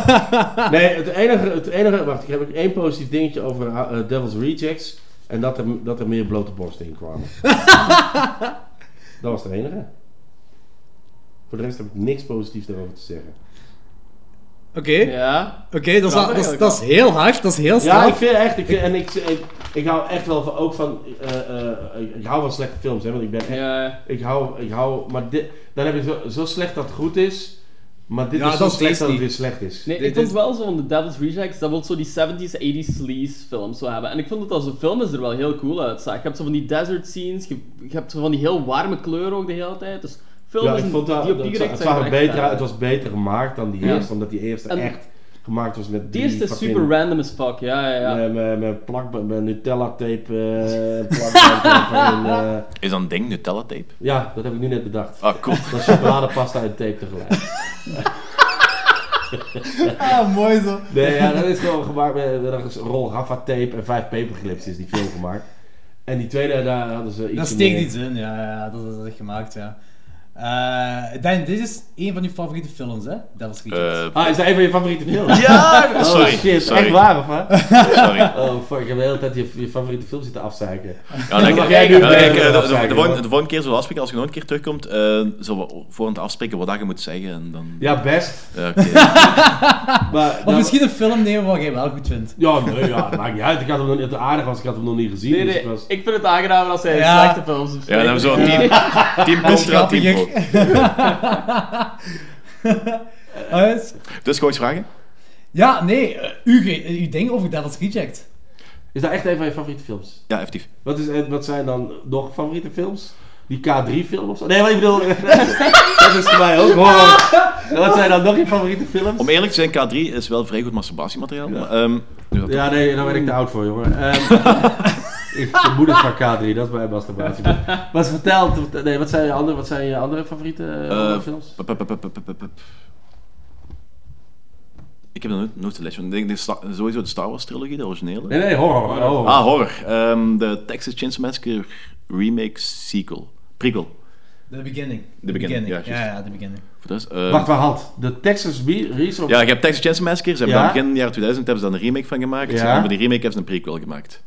(laughs) Nee, het enige, het enige... Wacht, ik heb één positief dingetje over eh, Devil's Rejects. En dat er, dat er meer blote borsten in kwamen. dat was het enige. Voor de rest heb ik niks positiefs erover te zeggen. Oké, Ja. oké, dat, dat, is- dat is heel hard, dat is heel snel. Ja, ik vind echt... Ik, vind- en ik, ik, ik hou echt wel van, ook van... eh, eh, ik, hou van slechte films, hè. Want ik ben echt... Ja. Ik hou... Ik hou maar dit, dan heb je zo, zo slecht dat het goed is. Maar dit Ja, is zo slecht dat het weer slecht is. Nee, Dit ik vond is- wel zo van de Devil's Rejects, dat wil zo die 70s, 80s sleaze films zo hebben. En ik vond dat als een film is er wel heel cool uitzag. Je hebt zo van die desert scenes, je, je hebt zo van die heel warme kleuren ook de hele tijd. Dus films Ja, ik vond dat, die op dat het, het, er er beter, het was beter gemaakt dan die Ja. eerste, omdat die eerste En- echt gemaakt was met Die is fucking- super random as fuck, ja, ja, ja. Met, met, met plak, met Nutella tape, eh plakband en, (laughs) eh, Is dat een ding, Nutella tape? ja, dat heb ik nu net bedacht. Ah, cool. Dat is chocoladepasta en tape tegelijk. (laughs) Ah, mooi zo. Nee, ja, dat is gewoon gemaakt met, met een rol Rafa tape en vijf paperclips is die film gemaakt. En die tweede, daar hadden ze iets Dat steekt iets in, ja, ja, dat is echt gemaakt, ja. Eh Dan, dit is een van uw favoriete films, hè? Devil's Rejects. Eh, Ah, is dat een van je favoriete films? (laughs) ja, (laughs) Oh sorry. shit, sorry. echt waar of hè? (laughs) sorry. Oh fuck, ik heb de hele tijd je, je favoriete film zitten afzeiken. Ja, dan, mag ja, jij nu eh, de, de, volgende, hoor. de volgende keer zullen we afspreken, als je nog een keer terugkomt, eh, zullen we voor het afspreken wat dat je moet zeggen. En dan, Ja, best. Ja. Maar, of dan- misschien een film nemen wat jij wel goed vindt. Ja, nee, ja, het maakt niet uit. Ik had hem nog niet aardig was, ik had hem nog niet gezien. Nee, dus nee, ik was... ik vind het aangenamer als hij Ja. slechte films Ja, dan hebben we zo bespreekt. team, team Dat is contra, team yes. (laughs) Dus gooi eens vragen. Ja, nee, uw, ge- uw ding over Devil's Reject. Is dat echt een van je favoriete films? Ja, effectief. Wat, is, eh, wat zijn dan nog favoriete films? Die K3-film of zo? Nee, maar ik bedoel, (laughs) dat is voor mij ook horror. Wat zijn dan nog je favoriete films? Om eerlijk te zijn, K3 is wel vrij goed masturbatiemateriaal. Maar, ehm, dat- Ja, nee, daar ben ik te oud voor, jongen. Ehm (laughs) ik de moeder van K3, dat is mijn masturbatie. (laughs) Wat vertelt, nee, wat zijn je andere, wat zijn je andere favoriete horrorfilms? Pup, pup, pup, pup, pup, pup, pup. Ik heb er nooit, nooit gelezen. van. Ik denk de sowieso de Star Wars trilogie, de originele. Nee, nee, horror. horror. Ah, horror. Ehm, de Texas Chainsaw Massacre remake sequel. Prequel. The Beginning. The Beginning, ja, ja, The Beginning. Rest, ehm, Wacht, waar had de Texas Resource... Ja, je hebt Texas Chainsaw Massacre. Ze hebben Ja. dan begin jaren 2000 hebben ze dan een remake van gemaakt. Ja. En voor die remake hebben ze een prequel gemaakt.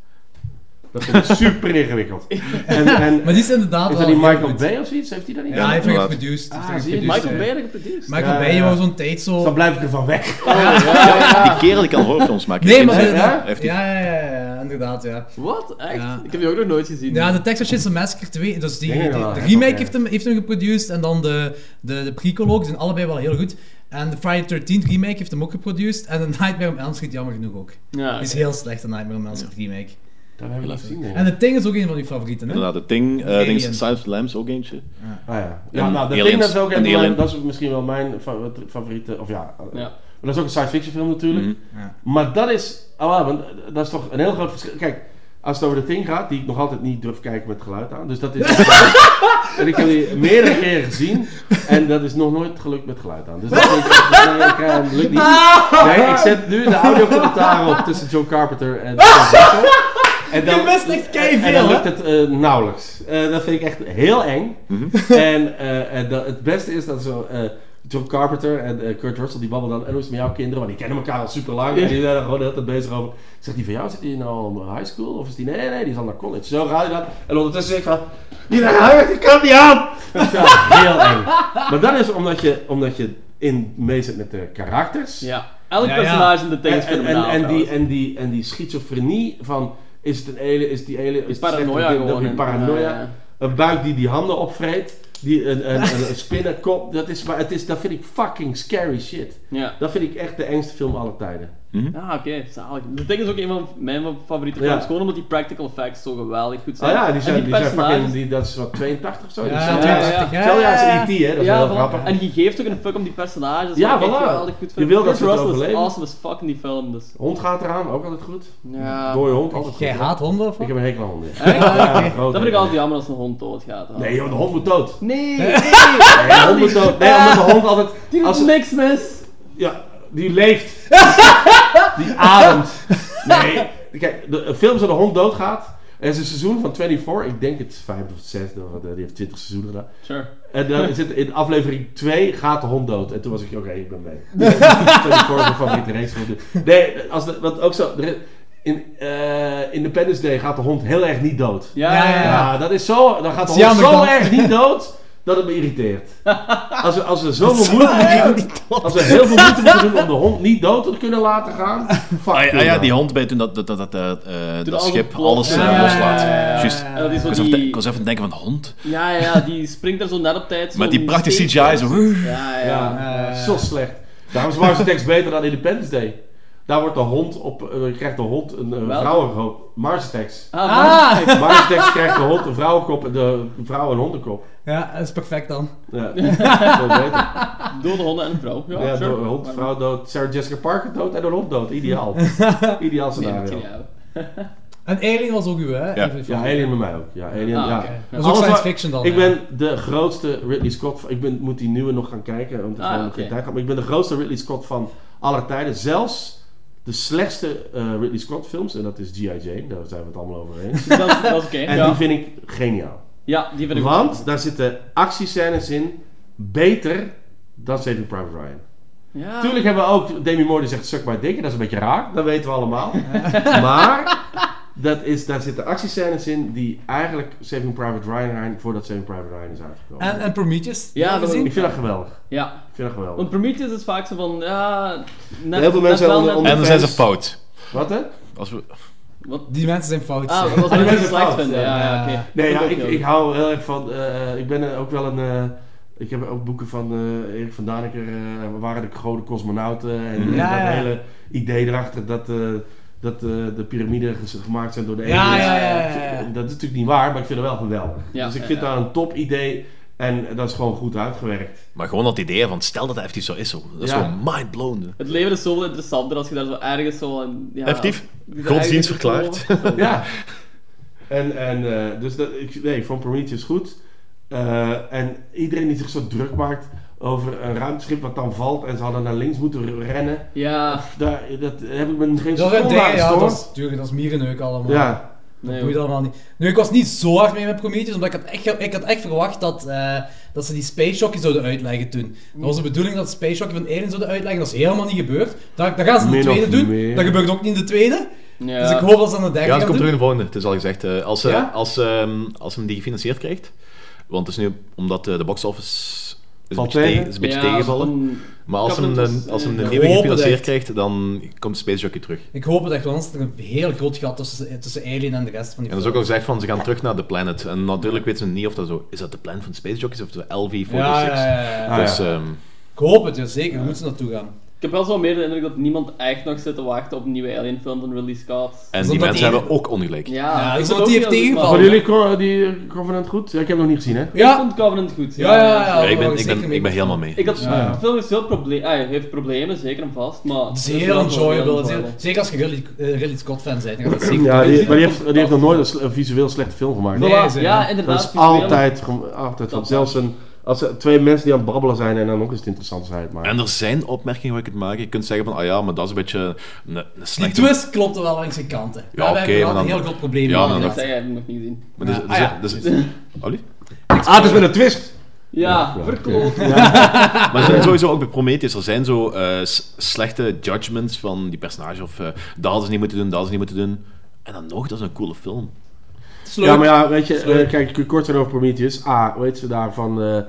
Dat vind ik (laughs) super ingewikkeld. En, en, Maar die is inderdaad is dat die Michael. Bay of zoiets? Heeft hij dat niet? Ja, hij heeft hem geproduced. Ah, heeft geproduced, Michael. Bay had geproduceerd. Michael Ja, Bay ja. was zo'n tijd zo... Dan blijf ik ervan weg. (laughs) Die kerel die kan horrorfilms maken. Nee, maar... Ja? Ja, ja, ja, ja, inderdaad, ja. Wat? Echt? Ja. Ik heb die ook nog nooit gezien. Ja, de Texas Chainsaw Massacre 2, dus die, de remake heeft hem, heeft hem geproduceerd en dan de, de, de prequel ook, die zijn allebei wel heel goed. En de Friday 13 remake heeft hem ook geproduceerd en de Nightmare on Elm Street jammer genoeg ook. Ja, Die is heel slecht, de Nightmare on Elm Street remake. Dat heb ik niet gezien, denk ik. En de Thing is ook een van uw favorieten, hè? Inderdaad, de Thing. eh Alien. ding is Silence of the Lambs ook eentje. Ah ja. Ja, En nou, de Aliens. Thing dat is ook En een van mijn- Alien. dat is misschien wel mijn fa- favoriete, of ja, eh, Ja. maar dat is ook een science fiction film natuurlijk. Mhm. Ja. Maar dat is, oh, ja, want dat is toch een heel groot verschil. Kijk, als het over de Thing gaat, die ik nog altijd niet durf kijken met geluid aan. Dus dat is. (laughs) en ik heb die meerdere keren gezien en dat is nog nooit gelukt met geluid aan. Dus dat vind ik echt, nee, ik, eh, lukt niet. Nee, ik zet nu de audio op tussen John Carpenter en. (laughs) En dan, Je mist echt keiveel, En dan lukt het eh, nauwelijks. Eh, dat vind ik echt heel eng. En, eh, en dat- het beste is dat zo... eh, John Carpenter en Kurt Russell die babbelen dan en hoe is het met jouw kinderen? Want die kennen elkaar al super lang en die zijn er gewoon de hele tijd bezig over. Zegt die van jou, zit die nou al op high school? Of is die, nee, nee, die is al naar college. Zo gaat hij dat. En ondertussen zeg ik van, die naar huis, die kan niet aan! Dat is (laughs) heel eng. Maar dat is omdat je, omdat je in mee zit met de karakters. Ja. Elk Ja, ja. personage in de is En, en, en, die, en, die, en die schizofrenie van, is het een alien, is die alien... Is het paranoia dat gewoon. je en- paranoia. Een buik die die handen opvreet. Die, een, een, een, (laughs) een spinnenkop. Dat, is, maar het is, dat vind ik fucking scary shit. Ja. Dat vind ik echt de engste film aller tijden. Ah, oké, zalig. De Thing is ook een van mijn favoriete Ja. films, gewoon omdat die practical effects zo geweldig goed Ah zijn. ja, die En zijn, die zijn personages- fucking, die, dat is wat 82 of zo. Ja, Die zijn- 82, ja. Jaar als E.T. hè, dat is ja, heel voilà. grappig. En je geeft ook een fuck om die personages. Ja, voilà. geweldig goed Je wil dat ze Russell is overleven. awesome as fuck in die film, dus... Hond gaat eraan, ook altijd goed. Ja. Hond, altijd goed. Jij hè. haat honden of Ik heb een hekel aan honden. Ja, Dat vind ik altijd jammer als een hond doodgaat. Nee joh, de hond moet dood. Nee, nee, Nee, de hond moet dood. Nee, omdat de hond altijd... die Als doet niks mis. Ja, die leeft. (laughs) die ademt. (laughs) Nee, kijk, de, een film zo de hond doodgaat. Er is een seizoen van 24, ik denk het vijfde of zesde, want eh, die heeft 20 seizoenen gedaan. Sure. En dan (laughs) zit in aflevering 2 gaat de hond dood. En toen was ik, oké, ik ben mee. 24 is mijn favoriete race. Nee, als de, want ook zo, er in eh, Independence Day gaat de hond heel erg niet dood. Ja, Ja, ja, dat is zo, dan gaat de hond jammer zo dan. erg niet dood dat het me irriteert. (laughs) Als we, als we zoveel moeite moeten doen, als we heel veel moeite moeten doen om de hond niet dood te kunnen laten gaan, fuck Ah, ja, ja, die hond bij toen dat, dat, dat, dat, eh, eh, dat alles schip alles Ja, loslaat. ja, ja, ja, Juist. Ik zo was even denken van hond. Ja, ja, ja, die springt er zo net op tijd. zo Met die prachtige CGI zo. Ja, ja. Ja, zo slecht. Daarom is Mars Attacks beter dan Independence Day. Daar wordt de hond op, eh, krijgt de hond een uh, vrouwenkop. Mars Attacks. Ah, Ah! (laughs) Mars Attacks krijgt de hond een vrouwenkop en de vrouw een hondenkop. Ja, dat is perfect dan. Ja, (laughs) beter. Dode honden en een vrouw. Ja, Ja, sure. door een hond, vrouw dood, Sarah Jessica Parker dood en door een hond dood. Ideaal. (laughs) Ideaal scenario. En Alien was ook uw, hè? Ja. Ja, Alien bij mij ook. Ja, Alien, Ah, ja. Dat is ook Alles science fiction dan. Ik ben de grootste Ridley Scott. Ik ben, moet die nieuwe nog gaan kijken. Want ik Ah, tijd gehad. Maar ik ben de grootste Ridley Scott van aller tijden. Zelfs de slechtste eh, Ridley Scott films. En dat is G.I. Jane. Daar zijn we het allemaal over eens. Dat, (laughs) dat is. En ja. die vind ik geniaal. ja, die vind ik Want daar zitten actiescènes in. Beter dan Saving Private Ryan. Ja. Tuurlijk hebben we ook Demi Moore die zegt suck my dick. Dat is een beetje raar. Dat weten we allemaal. (laughs) maar dat is, daar zitten actiescènes in die eigenlijk Saving Private Ryan zijn voordat Saving Private Ryan is uitgekomen. En, en Prometheus? Ja, dat gezien? ik vind dat geweldig. Ja, Ik vind dat geweldig. want Prometheus is vaak zo van, ja... Net, Heel veel mensen wel, onder- En dan zijn ze fout. Wat hè? Als we, Wat? Die mensen zijn fout. Ah, (laughs) wat die mensen slecht fout, vinden. Ja, ja. ja, oké. Nee, Dat ja, ik, ik hou heel erg van. eh, ik ben ook wel een. eh, Ik heb ook boeken van eh, Erik van Daniker, eh, we waren de grote cosmonauten. En. Ja, dat ja. hele idee erachter dat, eh, dat eh, de piramiden gemaakt zijn door de Ja, aliens. ja, ja, ja, ja. Dat is natuurlijk niet waar, maar ik vind het wel geweldig. Ja, dus ik vind ja. dat een top idee en dat is gewoon goed uitgewerkt. Maar gewoon dat idee van, stel dat het effectief zo is, zo. dat is Ja. gewoon mind-blown. Het leven is zoveel interessanter als je daar zo ergens zo... Een, ja, Effectief, godsdienst verklaard. (laughs) ja. En, en eh, dus dat, ik, nee, ik vond Prometheus goed. Eh, en iedereen die zich zo druk maakt over een ruimteschip wat dan valt en ze hadden naar links moeten rennen, Ja, daar, dat heb ik me geen Dat zijn seconde aan ja, dat is, tuurlijk, dat is mierenneuk allemaal. Ja, Dat nee, boeit allemaal niet. Nu, ik was niet zo hard mee met Prometheus, omdat ik had echt, ik had echt verwacht dat, eh, dat ze die Space Jockey zouden uitleggen toen. Dat was de bedoeling dat Space Jockey van Alien zouden uitleggen, dat is helemaal niet gebeurd. Dat, dat gaan ze in de tweede doen, meer. dat gebeurt ook niet in de tweede. ja. Dus ik hoop dat ze aan de derde Ja, gaan dat komt terug in de volgende. Het is al gezegd. eh, als, ze Ja? als, ehm, als hem die gefinancierd krijgt, want het is nu omdat eh, de box office is een Valt beetje, tegen. tegen, is een beetje Ja, tegengevallen. dan- Maar als hem, een, als hem een nieuwe gefinancierd krijgt, dan komt Space Jockey terug. Ik hoop het echt, want anders is er een heel groot gat tussen, tussen Alien en de rest van die En er is ook al gezegd van, ze gaan terug naar de planet. En natuurlijk weten ze niet of dat zo... Is dat de planet van Space Jockeys of de LV-46? ja, ja, ja, ja. Ah, Dus ja. ehm, Ik hoop het, ja, zeker. Daar moeten ze naartoe gaan. Ik heb wel zo meer de indruk dat niemand echt nog zit te wachten op een nieuwe Alien-film van Ridley Scott. en is die mensen hebben ook ongelijk. Ja, Ja, ik ook die heeft maar- Vonden jullie Co- die Covenant goed? Ja, ik heb hem nog niet gezien, hè? Ik Ja, vond Covenant goed. Ja, ja, ja. Ja, ik, ben, ik, ben, ik ben helemaal mee. Ik had, Ja. De film is heel probleem, ah, heeft problemen, zeker en vast, maar... Het is heel enjoyable. zeker als je Ridley, eh, Ridley Scott fan bent. dan gaat dat zeker Ja, maar die heeft, die heeft nog nooit een, visueel slechte film gemaakt. Nee, Voilà, ze- ja, inderdaad. Dat is altijd, van. Zelfs een, als er twee mensen die aan het babbelen zijn en dan ook eens het interessant zijn. Maar En er zijn opmerkingen waar ik het maak. Je kunt zeggen van, ah ja, maar dat is een beetje een, een Die slechte... twist klopte wel langs zijn kanten. Ja, oké, maar wel een dan- heel groot probleem Ja, dan- ik heb hem nog niet gezien. Maar dus, Ja, dus, ah ja. dus, Ollie? Ah, het is met een twist! Ja, Ja, verkloot. (laughs) Maar er zijn sowieso ook bij Prometheus, er zijn zo eh, slechte judgments van die personage. Of eh, dat hadden ze niet moeten doen, dat hadden ze niet moeten doen. En dan nog, dat is een coole film. Ja, maar ja, weet je, eh, kijk, ik kun kort over Prometheus. A, weet ze daar van eh, eh,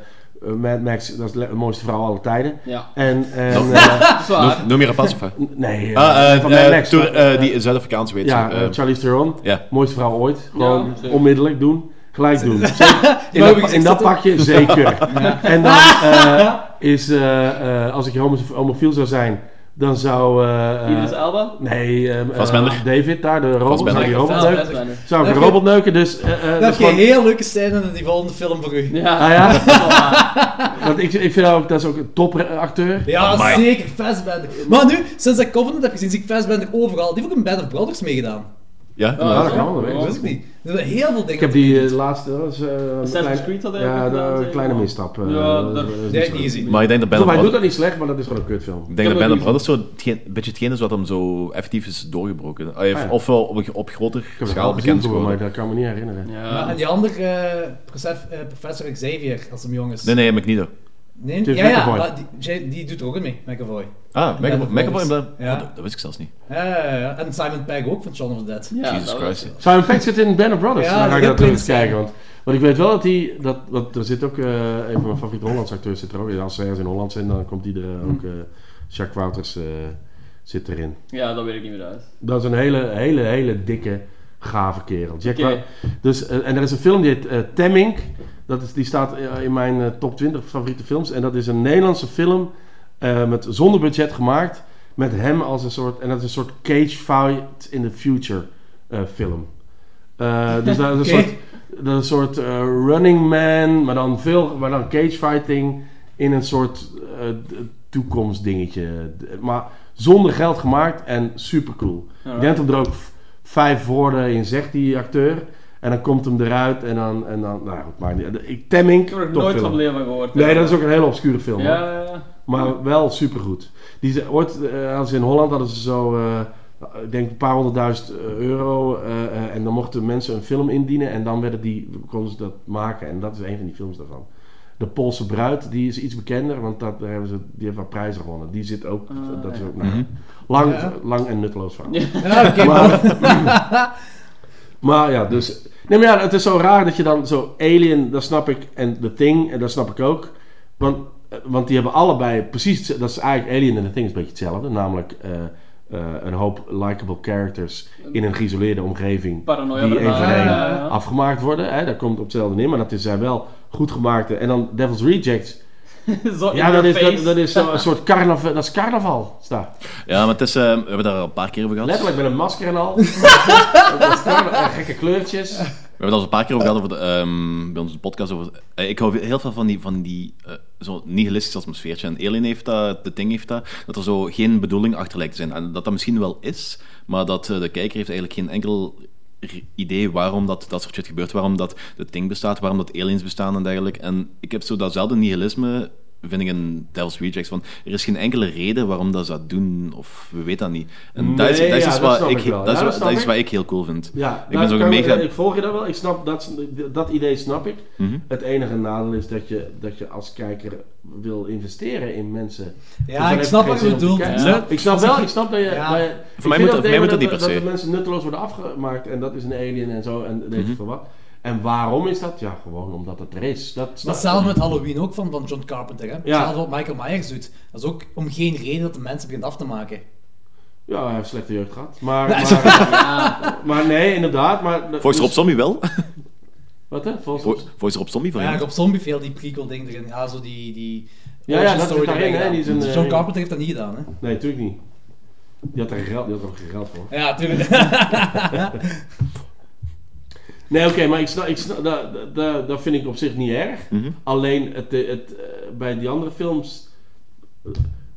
Mad Max, dat is de mooiste vrouw aller tijden. Ja, En, en zwaar. (laughs) Noem, noem je Rapaz of wat? (laughs) nee, Ah, eh, van Mad Max. Maar, die Zuid-Afrikaanse weet je. ja, Charlize Theron, ja. mooiste vrouw ooit. Gewoon onmiddellijk doen. Gelijk doen. (laughs) In, dat, in dat pakje zeker. En dan eh, is, als ik homo- homofiel zou zijn, dan zou... eh, eh, Idris Elba? nee, Fassbender. David daar, de robot, zou die robot neuken. Zou ik Dan een heb je- robot neuken, dus... eh, eh, Dan dat heb is je gewoon- een heel leuke scène in die volgende film voor u. Ja, Ah ja? (laughs) Want ik, ik vind ook, dat is ook een topacteur. Ja, zeker. Fassbender. Maar nu, sinds ik Covenant heb gezien, zie ik Fassbender overal. Die heeft ook in Band of Brothers meegedaan. Ja, Ja, Ja, inderdaad. dat kan wel, dat weet ik. Niet. Er zijn heel veel dingen. Ik heb die eh, laatste, was, eh, klein- Creed had Ja, een kleine misstap. eh, Ja, dat is Die niet heb ik zo. niet gezien. Maar ik denk dat Band of hij doet Brothers... dat niet slecht, maar dat is gewoon een kutfilm. Ik denk dat dat Band of niet Brothers zo een beetje hetgeen is wat hem zo effectief is doorgebroken. Ah. Ofwel op, op groter schaal bekend gezien, maar dat kan ik me niet herinneren. En die andere professor, Xavier, als hem jong is. Nee, nee, Magneto. Nee, James ja, ja, McAvoy. maar die, die doet er ook in mee, McAvoy. Ah, McAvoy. McAvoy en Ja. oh, dat, dat wist ik zelfs niet. Ja, ja, ja. En Simon Pegg ook van Shaun of the Dead. Ja, Jesus dat Christ. was- Simon Pegg zit in Band of Brothers. Ja, dan ga ik heel dat eens kijken. Want, want ik weet wel dat hij, dat, want er zit ook, eh, een van mijn favoriete Hollandse acteurs zit er ook in. Als ze ergens in Holland zijn, dan komt hij er eh, ook, eh Jacques Wouters eh, zit erin. Ja, dat weet ik niet meer uit. Dat is een hele, hele, hele dikke, gave kerel. Jack Oké. Wou- dus, eh, en er is een film die heet eh, Temmink. Dat is, die staat eh, in mijn eh, top 20 favoriete films. En dat is een Nederlandse film eh, met, zonder budget gemaakt. Met hem als een soort... En dat is een soort cage fight in the future film. Dus dat is een (laughs) soort, dat is een soort running man, maar dan, veel, maar dan cage fighting in een soort toekomstdingetje. Maar zonder geld gemaakt en super cool. Ik denk dat er ook vijf woorden in zegt, die acteur. En dan komt hem eruit en dan... En dan nou goed, maar niet. Ik, Temmink, Ik heb er nooit van gehoord. Nee, dat is ook een hele obscure film. Ja, ja, ja. Maar wel supergoed. Die ze, ooit, eh, als ze in Holland hadden ze zo, eh, ik denk een paar honderdduizend eh, euro. eh, eh, en dan mochten mensen een film indienen. En dan werden die, konden ze dat maken. En dat is een van die films daarvan. De Poolse Bruid, die is iets bekender. Want dat, daar hebben ze, die heeft wat prijzen gewonnen. Die zit ook, Ah, dat is ook nou, lang, Ja. lang en nutteloos. Ja. Maar, (laughs) (laughs) maar ja, dus... Nee, maar ja, het is zo raar dat je dan zo Alien, dat snap ik, en The Thing, en dat snap ik ook. Want, eh, want die hebben allebei precies... Dat is eigenlijk Alien en The Thing is een beetje hetzelfde. Namelijk, eh, eh, een hoop likable characters in een geïsoleerde omgeving Paranoia die één ernaast. voor één Ja, ja, ja. afgemaakt worden. Hè? Daar komt op hetzelfde neer, maar dat is zijn wel goed gemaakte. En dan Devil's Rejects. (laughs) Zo Ja, dat is, dat, is zo een (laughs) soort carnaval. Dat is carnaval. Sta. Ja, maar het is, eh, we hebben daar al een paar keer over gehad. Letterlijk met een masker en al. (laughs) dat is gekke kleurtjes. We hebben het al een paar keer over gehad over de, ehm, bij onze podcast. Over, eh, ik hou heel veel van die, van die eh, zo nihilistische atmosfeertje. En Alien heeft dat, de Ting heeft dat, dat er zo geen bedoeling achter lijkt te zijn. En dat dat misschien wel is, maar dat de kijker heeft eigenlijk geen enkel idee waarom dat, dat soort shit gebeurt. Waarom dat de Ting bestaat, waarom dat aliens bestaan en dergelijke. En ik heb zo datzelfde nihilisme vind ik in Devil's Rejects van er is geen enkele reden waarom dat ze dat doen of we weten dat niet en dat is, dat ja, dat wat ik, ik wel. dat is, Ja, dat wat- snap dat is ik. wat ik heel cool vind Ja, ik ben daar zo mega ik volg je dat wel. Ik snap dat, dat idee snap ik. Mhm. Het enige nadeel is dat je, dat je als kijker wil investeren in mensen. Ja, Dus ik snap wat je bedoelt. Ik snap wel, ik snap dat je... Ja. dat je- Voor ik mij moet voor dat- niet per Dat se. de mensen nutteloos worden afgemaakt en dat is een alien en zo en weet Mhm. je veel wat. En waarom is dat? Ja, gewoon omdat het er is. Dat, Dat hetzelfde met Halloween ook van, van John Carpenter. Hè? Ja. Hetzelfde wat Michael Myers doet. Dat is ook om geen reden dat de mensen begint af te maken. Ja, hij heeft slechte jeugd gehad. Maar, Ja. (laughs) maar, maar nee, inderdaad. Maar, volgens Rob Zombie wel Wat hè? Volgens Vol- volgens Rob Zombie van Ja, ja. Rob Zombie veel die prequel ding erin. Ja, zo die... die Ja, ja, dat zit daarin, hè, die is een, John eh, Carpenter heeft dat niet gedaan, hè? Nee, natuurlijk niet. Die had er geld, die had er geen geld voor. Ja, tuurlijk. (laughs) (laughs) Nee, oké, maar ik snap, ik snap, dat, dat- dat, vind ik op zich niet erg. Mhm. Alleen het, eh, het, eh, bij die andere films.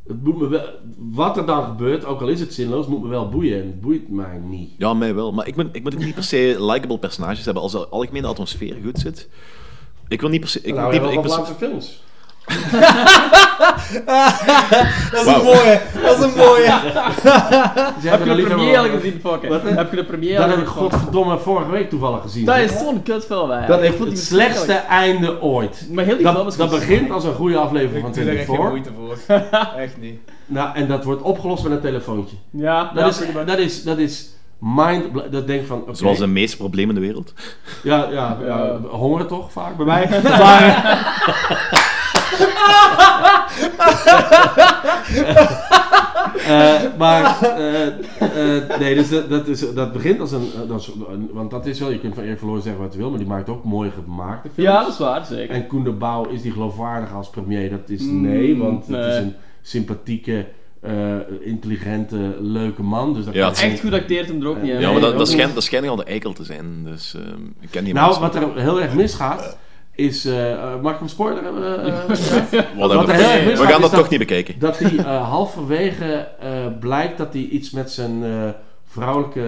Het moet me wel, wat er dan gebeurt, ook al is het zinloos, moet me wel boeien. En het boeit mij niet. Ja, mij wel. Maar ik moet, ik moet ook niet per se likable personages hebben als de algemene atmosfeer goed zit. Ik wil niet per se... Ik nou, hebben ik films. (laughs) dat is een mooie. Dat is een mooie. Ze Heb je de première gezien? Wat, hè? Heb je de première Dat heb ik godverdomme vorige week toevallig gezien. Dat is zo'n kutfilm, hè. Dat Ik heeft het slechtste einde ooit. Maar heel die film Dat, is dat begint als een goede aflevering van Ik doe daar echt geen 24. moeite voor. (laughs) Echt niet. Nou, en dat wordt opgelost met een telefoontje. Ja, Dat, ja, is, dat, is, dat is mind... Dat denk ik van... oké, Zoals de meeste problemen in de wereld. Ja, ja, ja, honger toch vaak bij mij. (laughs) maar, Eh, maar, eh, eh, nee, dus dat, dat, is, dat begint als een, dat is, een- want dat is wel, je kunt van Erik Verlooy zeggen wat je wil, maar die maakt ook mooi gemaakte films. Ja, dat is waar, zeker. En Koen de Bouw, is die geloofwaardig als premier? Dat is Mm, nee, want het is een sympathieke, eh, intelligente, leuke man. Dus dat Ja, Echt goed acteert hem er ook niet, Ja, maar dat, dat, schijnt, dat schijnt al de eikel te zijn. Dus ehm, ik ken die Nou, wat er heel erg misgaat, is... eh, eh, mag ik hem spoileren? eh, (laughs) We gaan dat dat- toch niet bekijken. dat hij eh, halverwege eh, blijkt dat hij iets met zijn eh, vrouwelijke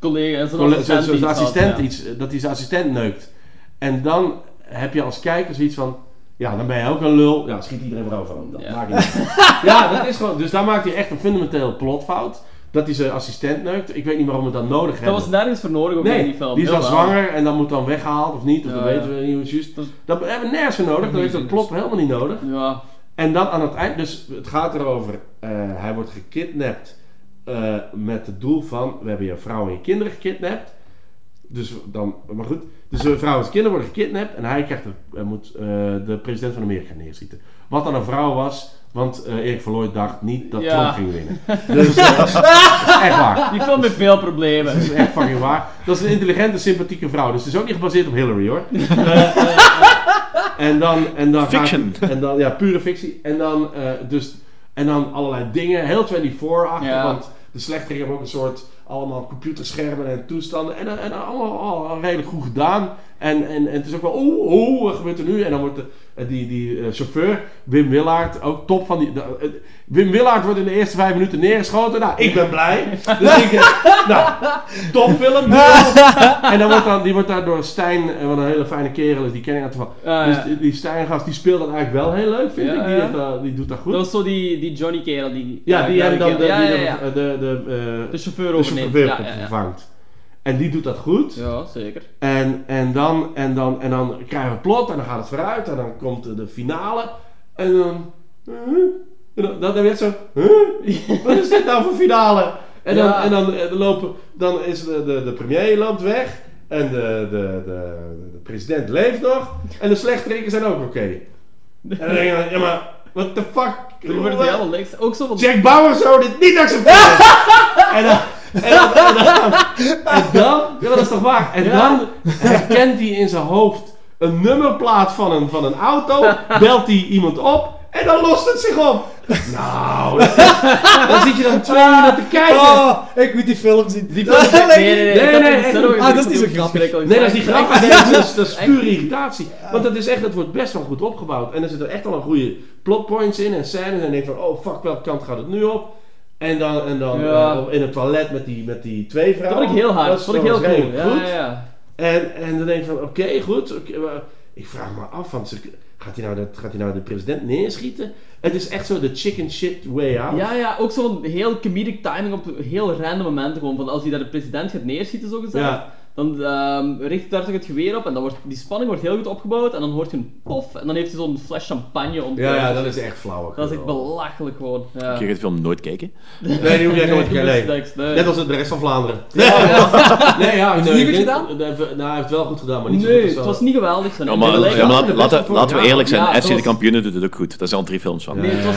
Collega, zijn assistent. zijn- iets had, ja. dat hij zijn assistent neukt. En dan heb je als kijker zoiets van, ja, dan ben je ook een lul. Ja, schiet iedereen erover aan. Dat Ja. maakt niet uit. (laughs) ja, dat is gewoon. Dus daar maakt hij echt een fundamenteel plotfout. Dat hij zijn assistent neukt. Ik weet niet waarom we dat nodig Dat hebben. was nergens voor nodig ook in die film. die is dan zwanger en dan moet dan weggehaald of niet. Of Ja, dat weten we niet hoe het juist. Dat- Dat hebben we nergens voor nodig. Dan heeft dat plot helemaal niet nodig. Ja. En dan aan het eind, dus het gaat erover, eh, hij wordt gekidnapt eh, met het doel van, we hebben je vrouw en je kinderen gekidnapt. Dus dan, maar goed, dus de vrouw en kinderen worden gekidnapt en hij krijgt, de- moet eh, de president van Amerika neerschieten. Wat dan een vrouw was, want eh Erik Verlooy dacht niet dat Ja. Trump ging winnen. Dus eh, dat is (laughs) echt waar. Die film heeft veel problemen. Dat is echt fucking waar. Dat is een intelligente, sympathieke vrouw. Dus het is ook niet gebaseerd op Hillary hoor. Eh, (laughs) eh, en dan, en dan gaat- Fiction. en dan, ja, pure fictie. En dan, eh, dus, en dan allerlei dingen. Heel 24-achtig. Ja. Want de slechterik hebben ook een soort allemaal computerschermen en toestanden. En, en allemaal al redelijk goed gedaan. En, en, en het is ook wel, oeh, oeh, wat gebeurt er nu? En dan wordt de, eh, die, die eh, chauffeur, Wim Willaert, ook top van die... de- eh, Wim Willaert wordt in de eerste vijf minuten neergeschoten. Nou, ik ben blij. (laughs) Dus ik, eh, nou, topfilm. (laughs) en dan wordt dan, die wordt daar door Stijn, eh, wat een hele fijne kerel is, die ken ik uit van. Ah, dus die, die Stijngast, die speelt dat eigenlijk wel heel leuk, vind Ja, ik. Die, ja. heeft, eh, die doet dat goed. Dat was zo die, die Johnny kerel die... ja, die hebben dan de, eh, de, de, eh, De chauffeur de chauffeur vervangt. En die doet dat goed. Ja, zeker. En, en, dan, en, dan, en dan krijgen we plot en dan gaat het vooruit en dan komt de, de finale. En dan... huh? En dan, dan je echt zo... huh? Wat is dit nou voor finale? En dan, Ja. en dan, eh, lopen, dan is de, de, de premier loopt weg. En de, de, de, de president leeft nog. En de slechteriken zijn ook oké. En dan denk je, ja maar... What the fuck? Er gebeurt helemaal niks. Ook zo van... Jack Bauer zou dit niet accepteren. en dan... En dan, en dan, en dan, ja, dat is toch waar? En dan herkent hij in zijn hoofd een nummerplaat van een, van een auto, belt hij iemand op en dan lost het zich op. Nou, dan zit je dan twee uur naar te kijken. Oh, ik moet die film zien. Die film- nee, nee, nee. Nee, ik nee, Ah, dat is niet zo ik grappig. Nee, dat is niet Ik- grappig. ik- dat is, dat is pure irritatie. Want dat is echt, het wordt best wel goed opgebouwd. En er zitten echt al een goede plotpoints in en scènes. En dan denk je van, oh fuck, welke kant gaat het nu op? En dan, en dan Ja. eh, in het toilet met die, met die twee Dat vrouwen. vond ik heel hard. Dat vond ik heel cool. goed. ja, ja. En, en dan denk je van, oké, goed. ik vraag me af, van, gaat hij, nou de, gaat hij nou de president neerschieten? Het is echt zo de chicken shit way out. Ja, ja, ook zo'n heel comedic timing op heel random momenten gewoon. Van als hij daar de president gaat neerschieten, zo gezegd. Ja. Dan um, richt daar het geweer op en dan wordt, die spanning wordt heel goed opgebouwd. En dan hoort je een pof en dan heeft hij zo'n fles champagne om. Ja, ja, dat is echt flauw. Dat is echt belachelijk gewoon. Ja. Kun je het film nooit kijken? Nee, die hoef jij nooit te (laughs) kijken. Net als de rest van Vlaanderen. (laughs) Nee, ja. nee, ja, nee, goed gedaan? Nee, hij heeft wel goed gedaan, maar niet zo Nee, het was niet geweldig. Ja, maar, laten, laten we eerlijk zijn, FC de Kampioenen doet het ook goed. Dat zijn al drie films van. Nee, het was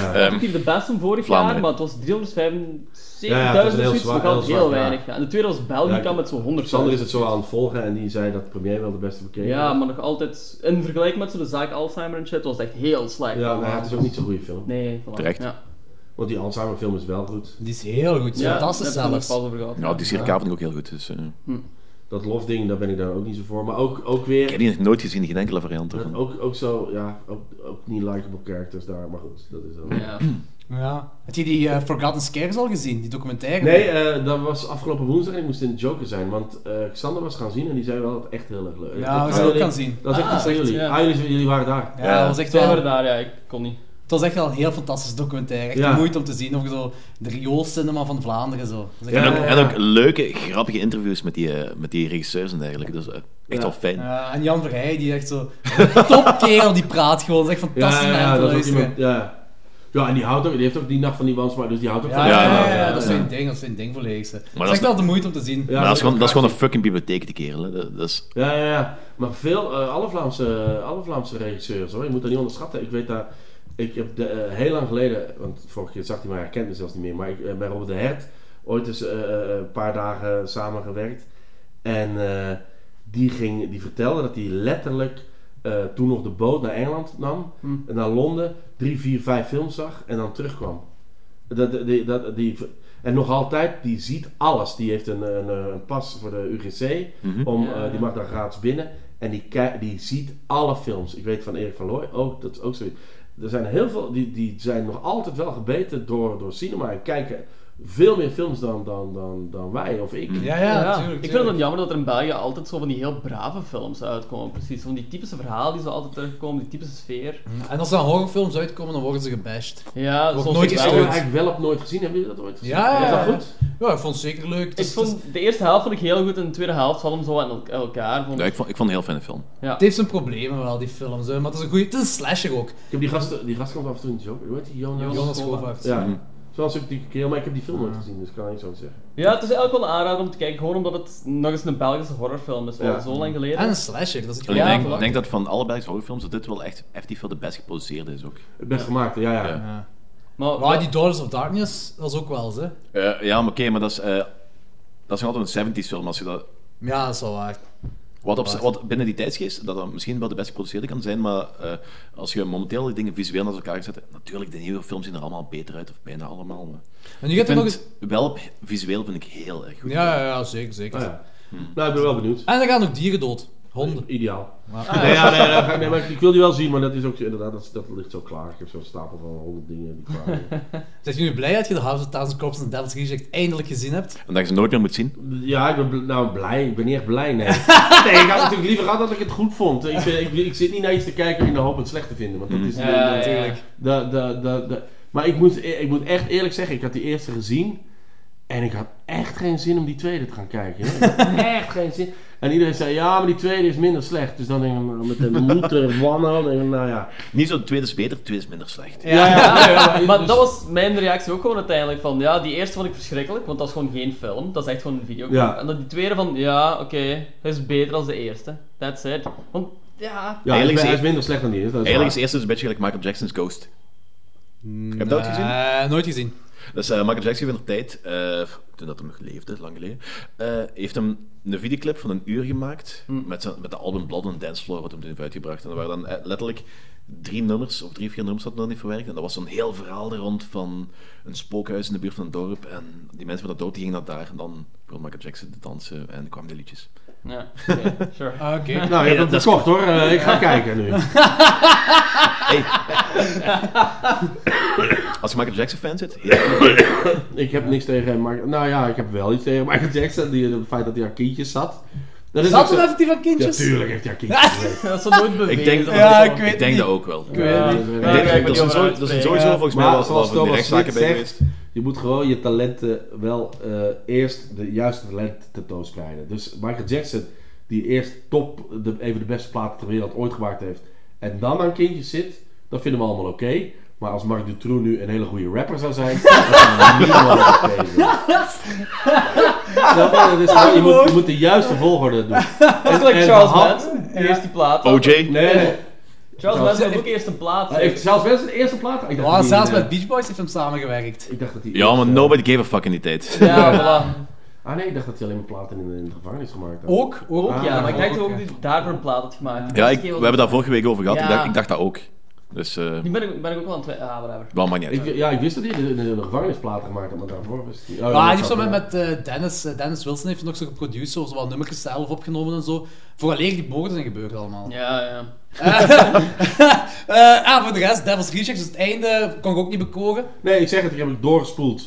de beste vorig jaar, maar het was 375... 7000 ja, zoiets, nog heel, weinig. Ja. En de tweede was België kan met zo'n 100. Sander is het zo aan het volgen en die zei dat premier wel de beste bekeken Ja, maar nog altijd, in vergelijking met zo'n de zaak Alzheimer en shit, was het echt heel slecht. Ja, maar het is ook niet zo'n goede film. Nee, voilà. terecht. Want die Alzheimer film is wel goed. Die is heel goed, ja, fantastisch zelfs. Ja, nou, die is hier ja. ook heel goed. Dus, uh... hm. Dat lofding, daar ben ik daar ook niet zo voor. Maar ook, ook weer... Ik heb die nog nooit gezien, geen enkele variant ervan. Ook, ook zo, ja, ook, ook niet likable characters daar, maar goed, dat is ook... Ja. Ja. Heb je die eh, Forgotten Scares al gezien? Die documentaire? Nee, eh, dat was afgelopen woensdag en ik moest in de Joker zijn, want eh Xander was gaan zien en die zei wel dat het echt heel erg leuk Ja, we Dat zijn ook gaan zien. Dat is echt Ah, iets van echt, jullie. ja. Ah, jullie, jullie waren daar. Ja, dat was echt wel... waren daar, ja, ik kon niet. Het was echt wel een heel fantastisch documentaire. Echt Ja. de moeite om te zien. Of zo de rioolcinema van Vlaanderen. Zo. Ja, En ook, en ook leuke, grappige interviews met die, met die regisseurs en dergelijke. Dus echt Ja. wel fijn. Ja, en Jan Verheij, die echt zo... (laughs) Topkerel, die praat gewoon. Dat is echt fantastisch ja, ja, ja. Ja, en die, houdt ook, die heeft ook die nacht van die wansmaak, dus die houdt ook Ja, van... ja, Ja, ja, ja, ja, ja, dat is ja. zijn ding, dat is zijn ding volledig. Het dat is echt wel de moeite om te zien. Ja, maar dat is, gewoon, dat is gewoon een fucking bibliotheek, die kerel. hè. Dat, dat is, Ja, ja, ja. Maar veel, eh, alle, Vlaamse, alle Vlaamse regisseurs hoor, je moet dat niet onderschatten. Ik weet dat, ik heb de, eh, heel lang geleden, want vorige keer zag hij kent me zelfs niet meer, maar ik, eh, bij Robert de Hert ooit eens een paar dagen samengewerkt. En eh, die, ging, die vertelde dat hij letterlijk eh, toen nog de boot naar Engeland nam, en naar Londen, drie, vier, vijf films zag en dan terugkwam. Dat, die, dat, die, en nog altijd, die ziet alles. Die heeft een, een, een pas voor de UGC, om, Ja, eh, die mag daar gratis binnen. En die, die ziet alle films. Ik weet van Erik van Looy ook, dat is ook zoiets. Er zijn heel veel, die, die zijn nog altijd wel gebeten door, door cinema en kijken veel meer films dan, dan, dan, dan wij of ik. Ja, ja, natuurlijk. Ik vind het jammer dat er in België altijd zo van die heel brave films uitkomen. Precies, van die typische verhalen die zo altijd terugkomen, die typische sfeer. En als er dan horrorfilms uitkomen, dan worden ze gebashed. Ja, Wordt zoals nooit ik heb eigenlijk wel op nooit gezien. Hebben jullie dat ooit gezien? Ja, ja, Is dat goed? Ja, ik vond het zeker leuk. Het, Ik vond de eerste helft vond ik heel goed en de tweede helft hadden hem zo aan el- elkaar. Vond ja, ik. vond, ik vond het een heel fijne film. Ja. het heeft zijn problemen wel, die films. hè, Maar het is een goede... Het is een slasher ook. Ik heb die gast, die gast komt af en toe in de heet die? Jonas? Ja. Mhm. Zoals ik die kerel, maar ik heb die film nooit gezien, dus ik kan niet zo zeggen. ja, het is eigenlijk wel een aanrader om te kijken, gewoon omdat het nog eens een Belgische horrorfilm is, wel Ja. zo lang geleden. En een slasher, dat is het Alleen Ja, ik denk, voilà. denk dat van alle Belgische horrorfilms dat dit wel echt effectief wel de best geproduceerde is ook. Het best gemaakt, ja, ja. Ja. Ja. Maar, Maar die Daughters of Darkness, dat is ook wel eens, hè. Eh, ja, maar oké, maar dat is, eh, dat is nog altijd een 70s film. Als je dat, Ja, dat is wel waar. Wat, op, wat binnen die tijdsgeest, dat dat misschien wel de best geproduceerde kan zijn, maar eh, als je momenteel die dingen visueel naar elkaar zet, natuurlijk, de nieuwe films zien er allemaal beter uit, of bijna allemaal. Maar En nu ik gaat er nog eens... wel, visueel vind ik heel erg goed. Ja, ja, ja, zeker, zeker. Ah, ja. Nou, ik ben wel benieuwd. En er gaan ook dieren dood. Honden. Ideaal. Maar- Nee, ja, nee, nee, maar ik wil die wel zien, maar dat is ook inderdaad, dat, dat ligt zo klaar. Ik heb zo'n stapel van honderd dingen die klaar. Zijn (laughs) nu blij dat je de House of Thousand Corpses en Devil's Reject eindelijk gezien hebt? En dat je ze nooit meer moet zien. Ja, ik ben bl- nou blij. Ik ben niet echt blij, nee. (laughs) nee, ik had natuurlijk liever gehad dat ik het goed vond. Ik, ben- ik, ik zit niet naar iets te kijken in de hoop het slecht te vinden, want dat is... Ja, de- ja, de- natuurlijk. de, de, de, de- maar ik moet, ik moet echt eerlijk zeggen, ik had die eerste gezien en ik had echt geen zin om die tweede te gaan kijken. hè. (laughs) Ik had echt geen zin. En iedereen zei, ja, maar die tweede is minder slecht. Dus dan denk ik, nou, met de (laughs) moeder ik, nou ja. Niet zo, de tweede is beter, de tweede is minder slecht. Ja, ja, (laughs) ja, maar dus- dat was mijn reactie ook gewoon uiteindelijk van, ja, die eerste vond ik verschrikkelijk, want dat is gewoon geen film, dat is echt gewoon een. Ja. En dan die tweede van, ja, oké, hij is beter dan de eerste, that's it. Want, ja, Ja, Eigenlijk hij is is, hij- minder slecht dan die is. Dat is Eigenlijk is het eerste dus een beetje gelijk Michael Jackson's Ghost. Heb je dat gezien? Eh, nooit gezien. Dus eh, Michael Jackson in de tijd, eh, toen dat hem nog leefde, lang geleden, eh, heeft hem een videoclip van een uur gemaakt met, zijn, met de album Blood on Dance Floor, wat hem toen heeft uitgebracht. En er waren dan letterlijk drie nummers, of drie, vier nummers hadden nog niet verwerkt. En dat was zo'n heel verhaal er rond van een spookhuis in de buurt van een dorp. En die mensen van dat dorp die gingen naar daar. En dan begon Michael Jackson te dansen en kwamen de liedjes. Ja, oké, sure. (laughs) Oké. Nou, je hebt het gekocht hoor. Eh, ik ga (laughs) kijken nu. Hey. (coughs) Als je Michael Jackson fan zit, (coughs) Ik heb niks tegen Michael... Nou ja, ik heb wel iets tegen Michael Jackson. Die, het feit dat hij aan kindjes zat. Dat is Zat hem effectief aan kindjes? Ja, tuurlijk heeft hij aan kindjes. (laughs) Dat is zo nooit bewezen. Ik denk, dat Ja, het ik zo- weet ik denk niet. dat ook wel. Ik weet Ja, het dat niet. Ja, ik zijn sowieso Ja. volgens mij wel wel rechtszaken Smith bij geweest. Je moet gewoon je talenten wel eh, eerst de juiste talenten tentoonspreiden. Dus Michael Jackson, die eerst top, de, even de beste platen ter wereld ooit gemaakt heeft, en dan aan kindjes zit, dat vinden we allemaal oké. Maar als Mark Dutroux nu een hele goede rapper zou zijn, dan zou we niemand? Dat is gewoon- je, moet, je moet de juiste volgorde doen. Het is like En Charles die eerst die plaat. OJ? Nee, nee. Charles Manson heeft ook eerst een plaat. Hij heeft Charles Manson de eerste plaat? Ik dacht Oh, zelfs met Beach Boys heeft hem samengewerkt. Ik dacht dat hij Ja, eerst, maar eh, nobody gave a fuck in die tijd. Ja, voilà. Ah nee, ik dacht dat hij alleen maar platen in, in de gevangenis gemaakt had. Ook, ook. Ah, Ja, maar ik denk ook, dat hij daarvoor een plaat had gemaakt. Ja, ik, we hebben daar vorige week over gehad. Ik, dacht, ik dacht dat ook. Dus, eh Die ben ik, ben ik ook wel aan het. Ah, whatever. wel, maar niet. Ik, ja, ik wist dat hij in de, in de gevangenisplaten gemaakt had, maar daarvoor wist hij... Oh, Ja, hij heeft zo met, met eh, Dennis, Dennis Wilson heeft nog zo geproduceerd, zo wat nummertjes zelf opgenomen en zo. Vooraleer die moorden zijn gebeurd allemaal. Ja, ja. (laughs) Eh, ah, voor de rest, Devil's Rejects, dus het einde kon ik ook niet bekoren. Nee, ik zeg het, ik heb het doorgespoeld.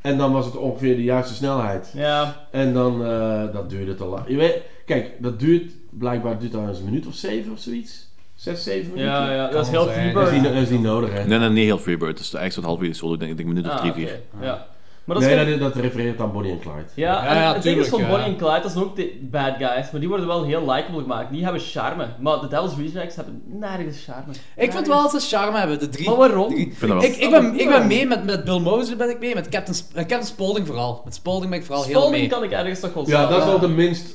En dan was het ongeveer de juiste snelheid. Ja, En dan, eh, dat duurde te lang. Je weet, kijk, dat duurt, blijkbaar duurt dat een minuut of zeven of zoiets. Zes, zeven minuten. ja, ja. Dat is heel. Dat is, niet, Freebird. dat is niet nodig, hè. Nee, nee, niet heel Freebird. Dus eigenlijk zo'n half uur solo, denk ik, denk een minuut of Ah, drie, vier. Ja. Maar dat is Nee, dat, dat refereert aan Bonnie en Clyde. Ja, Ja, en ja, het ding is van ja. Bonnie en Clyde, dat zijn ook de bad guys, maar die worden wel heel likable gemaakt. Die hebben charme. Maar de Devil's Rejects hebben nergens charme. Ik vind wel dat ze charme hebben, de drie. Maar waarom? drie- Ik wel. Ik, ik, ben, ik ben mee met, met Bill Mosley, ben ik mee, met Captain, Sp- eh, Captain Spaulding vooral. Met Spaulding ben ik vooral heel mee. kan ik ergens toch wel Ja, dat is wel de minst...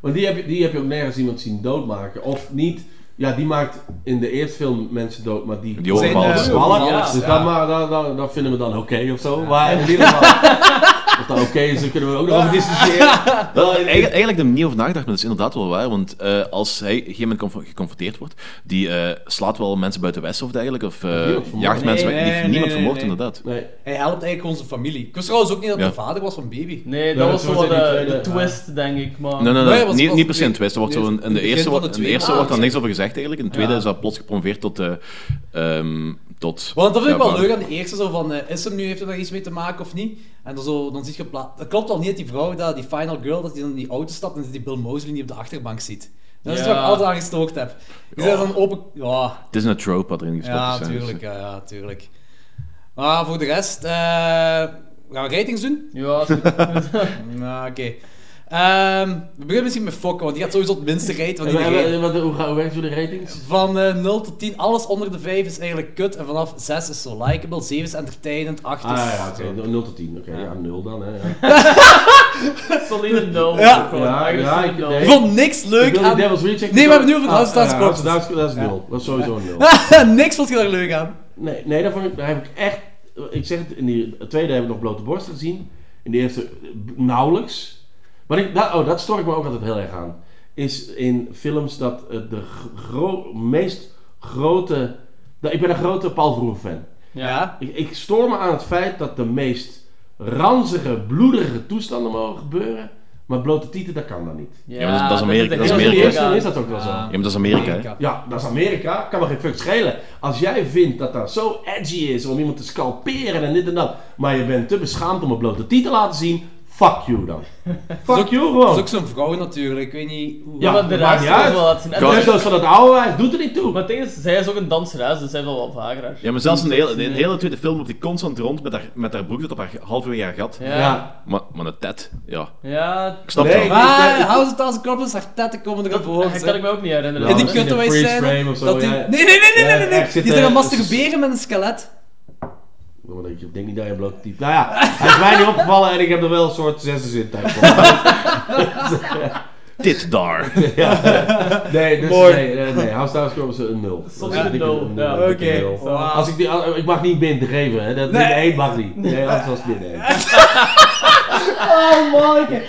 Want die heb, je, die heb je ook nergens iemand zien doodmaken. Of niet... Ja, die maakt in de eerste film mensen dood, maar die... Die ze. eh, dus dat, maar, dat, dat, dat vinden we dan oké of zo. Maar in ieder geval... of dat oké is, daar kunnen we ook nog over discussiëren. (laughs) Eigenlijk, eigenlijk heb ik er niet over nagedacht, maar dat is inderdaad wel waar. Want eh, als hij op een gegeven moment conf- geconfronteerd wordt, die eh, slaat wel mensen buiten Westen of dergelijke, of eh, Niemand vermoord. jaagt mensen Nee, weg. Die heeft nee, niemand nee, vermoord, nee. inderdaad. Nee. Hij helpt eigenlijk onze familie. Ik wist trouwens ook niet dat Ja. hij vader was van baby. Nee, dat dat was die de, de twist, denk ik. Maar... Nee, nee, Nee, nee, was- niet, niet per se Westen. Wordt zo in, de eerste, wordt- de in de tweede. eerste wordt daar oké. niks over gezegd eigenlijk. In de tweede Ja. is dat plots gepromoveerd tot... eh, ehm, tot Want dat vind ik ja, wel leuk aan de eerste, zo van, eh, is hem nu, heeft er daar iets mee te maken of niet? En dan, zo, dan zie je, dat klopt al niet dat die vrouw, dat, die final girl, dat die dan in die auto stapt en dat die Bill Mosley niet op de achterbank ziet. Dat is Ja. wat ik altijd aan gestoord heb. Ja. zijn dan open, ja, Het is een trope wat erin gestopt ja, is. dus, tuurlijk, ja, ja, tuurlijk. Maar voor de rest, eh, gaan we ratings doen? Ja, is goed. (laughs) Nou, oké. Ehm, we beginnen misschien met Fokke, want die gaat sowieso het minste (laughs) raten van En, en, iedereen. wat, hoe, gaan- hoe werken jullie ratings? Van eh 0 tot 10, alles onder de 5 is eigenlijk kut. En vanaf 6 is zo likable, 7 is entertainend, 8 is... Ah ja, zo. oké. 0 tot 10. Oké, ja, 0 dan. Hè, ja. (laughs) solide nul. Ja. Gewoon, Ja, ja, ik- nee. Vond niks Ik leuk aan... Nee, we hebben nu over de of Stars ja, Dat is 0. (laughs) Dat is sowieso een 0. niks vond je daar leuk aan. Nee, nee daar, vond ik, daar heb ik echt... Ik zeg het, in die tweede heb ik nog blote borst gezien. In de eerste nauwelijks. Maar ik, dat, oh, dat stoor ik me ook altijd heel erg aan. Is in films dat eh, de gro- meest grote... dat- ik ben een grote Paul Verhoeven fan. Ja. Ik, ik stoor me aan het feit dat de meest ranzige, bloederige toestanden mogen gebeuren. Maar blote tieten, dat kan dan niet. Ja, Ja, maar dat is Amerika, dat is Amerika. film is dat ook wel zo. Ja, maar dat is Amerika, hè. Ja, dat is Amerika. Kan me geen fuck schelen. Als jij vindt dat dat zo edgy is om iemand te scalperen en dit en dat. Maar je bent te beschaamd om een blote titel te laten zien. Fuck you dan. (laughs) Fuck you Dat gewoon. is ook zo'n vrouw natuurlijk, ik weet niet hoe... Ja, maar de dat rest is wel. En Net de- zoals van het oude wijf, doet er niet toe. Maar het ding is, zij is ook een danseres, dus zij heeft wel vaker. Ja, maar zelfs in de hele, de hele tweede film loopt hij constant rond met haar, met haar broek tot op haar halverwege haar gat. Ja. Ja. Maar, maar een tet, ja. Ja, Ik snap Nee, het wel. ik- Maar ik- House of Stars Corpus, haar tetten komen er dat, voor. dat kan ik me ook niet herinneren. In die een of zo, dat die... ja. Nee, nee, nee, nee, nee, nee, Die er- zijn gaan masturberen met een skelet. Maar dat- Ik denk niet dat je een blote titel... Nou ja, hij is mij niet opgevallen en ik heb er wel een soort zesde zintuig (laughs) van. Dit daar. Nee, dus, Mooi. nee, nee, nee. House is een nul. Soms Dat is een dikke- nul, ja. dikke Oké. nul. Wauw. Als ik, die, als- ik mag niet binnen geven, hè. Dat, Nee. binnen één mag niet. Nee, anders was het binnen één. (laughs) Oh, Mike.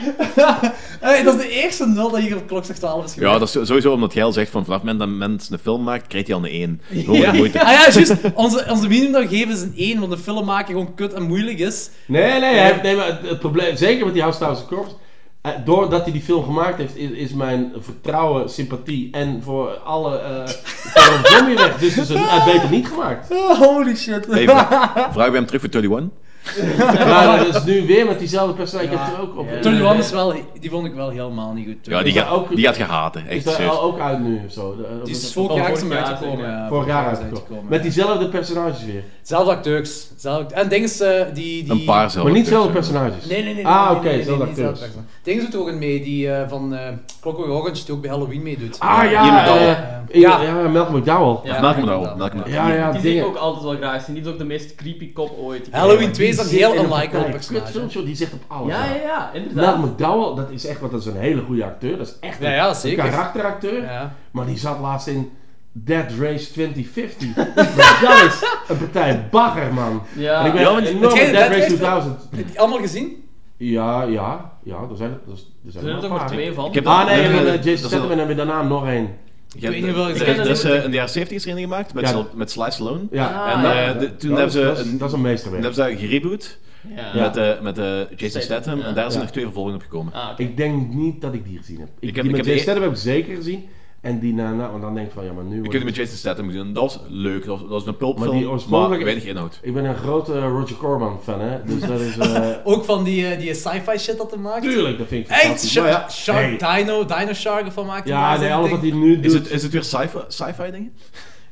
hey, dat is de eerste nul dat hier op klok 12 is Ja, dat is sowieso omdat jij al zegt van vanaf het moment dat mensen een film maakt, krijgt hij al een 1. Hoge moeite. Ah ja, juist. Onze, onze minimum we geven is een 1, want de film maken gewoon kut en moeilijk is. Nee, nee, hij heeft, nee maar het, het probleem, zeker met die House Corps, eh, doordat hij die film gemaakt heeft, is, is mijn vertrouwen, sympathie en voor alle eh (laughs) voor een zombie weg. Dus het is een, het beter niet gemaakt. Oh, holy shit. Hey, vra- vragen we hem terug voor 31? (laughs) Ja, dat is nu weer met diezelfde personage. Ik heb er ook op. Ja. 21 is wel, die vond ik wel helemaal niet goed. Ja, die Is gaat, ook- die gaat gehaten. Is Echt dat al- ook uit nu of zo? Die is vorig jaar is jaar uitgekomen. vorig jaar is uitgekomen. Met diezelfde personages weer. Zelfde acteurs. Zelfde... En dingen is eh, die, die... Een paar zelf. Maar niet dezelfde personages. Nee, nee, nee. Ah, oké, nee, acteurs. Dingen doet er ook een mee, die eh, van eh Clockwork Orange, die ook bij Halloween meedoet. Ah ja, eh, Ja. ja, ja, Malcolm McDowell. Ja, ja, McDowell. Ja. Ja, ja, die zie ik dingen. ook altijd wel graag zien. Die is ook de meest creepy kop ooit. Halloween 2 is een heel zit in een unlikable personage. Die zegt op alles. Ja, ja, ja, inderdaad. McDowell, dat is echt wat, dat is een hele goede acteur. Dat is echt een, ja, een karakteracteur. Ja. Maar die zat laatst in Dead Race 2050. (laughs) maar dat is een partij bagger, man. Ja. En ik ben Ja, enorm Dead Dead Race Race- 2000. Heb je die allemaal gezien? Ja, ja, ja, er zijn er, er Er zijn er er paar. twee van. Ik heb Ah nee, en uh, dat Jason Statham en daarna nog één. Je weet hebt- niet welke er- zijn er dat is eh, in de jaren 70 is er een gemaakt met, Ja. Sil- met Sly Stallone. Ja, Ah, en ja. eh, de- toen dat, hebben is, ze een, dat is een meesterwerk. hebben ze gereboot Ja. met, eh met eh, Jason Statham, Statham. ja. En daar zijn Ja. nog twee vervolgen op gekomen. Ah, oké. Ik denk niet dat ik die gezien heb. Ik, Ik heb- die ik met heb Jason de- Statham heb ik zeker gezien. En die na, na want dan denk ik van, ja maar nu... Je kunt het met Jason Statham doen. Dat was leuk. Dat was, dat was een Maar pulpfilm, die maar, oorspronkelijke- weinig inhoud. Ik ben een grote Roger Corman fan, hè. Dus dat is... eh (laughs) Ook van die, eh, die sci-fi shit dat hij maakt? tuurlijk, dat vind ik Echt? fantastisch. Shark, Maar ja, Shark hey. Dino, Dino Shark wat maakt Ja, nou? nee, alles wat hij nu doet... Is het, is het weer sci-fi, sci-fi dingen?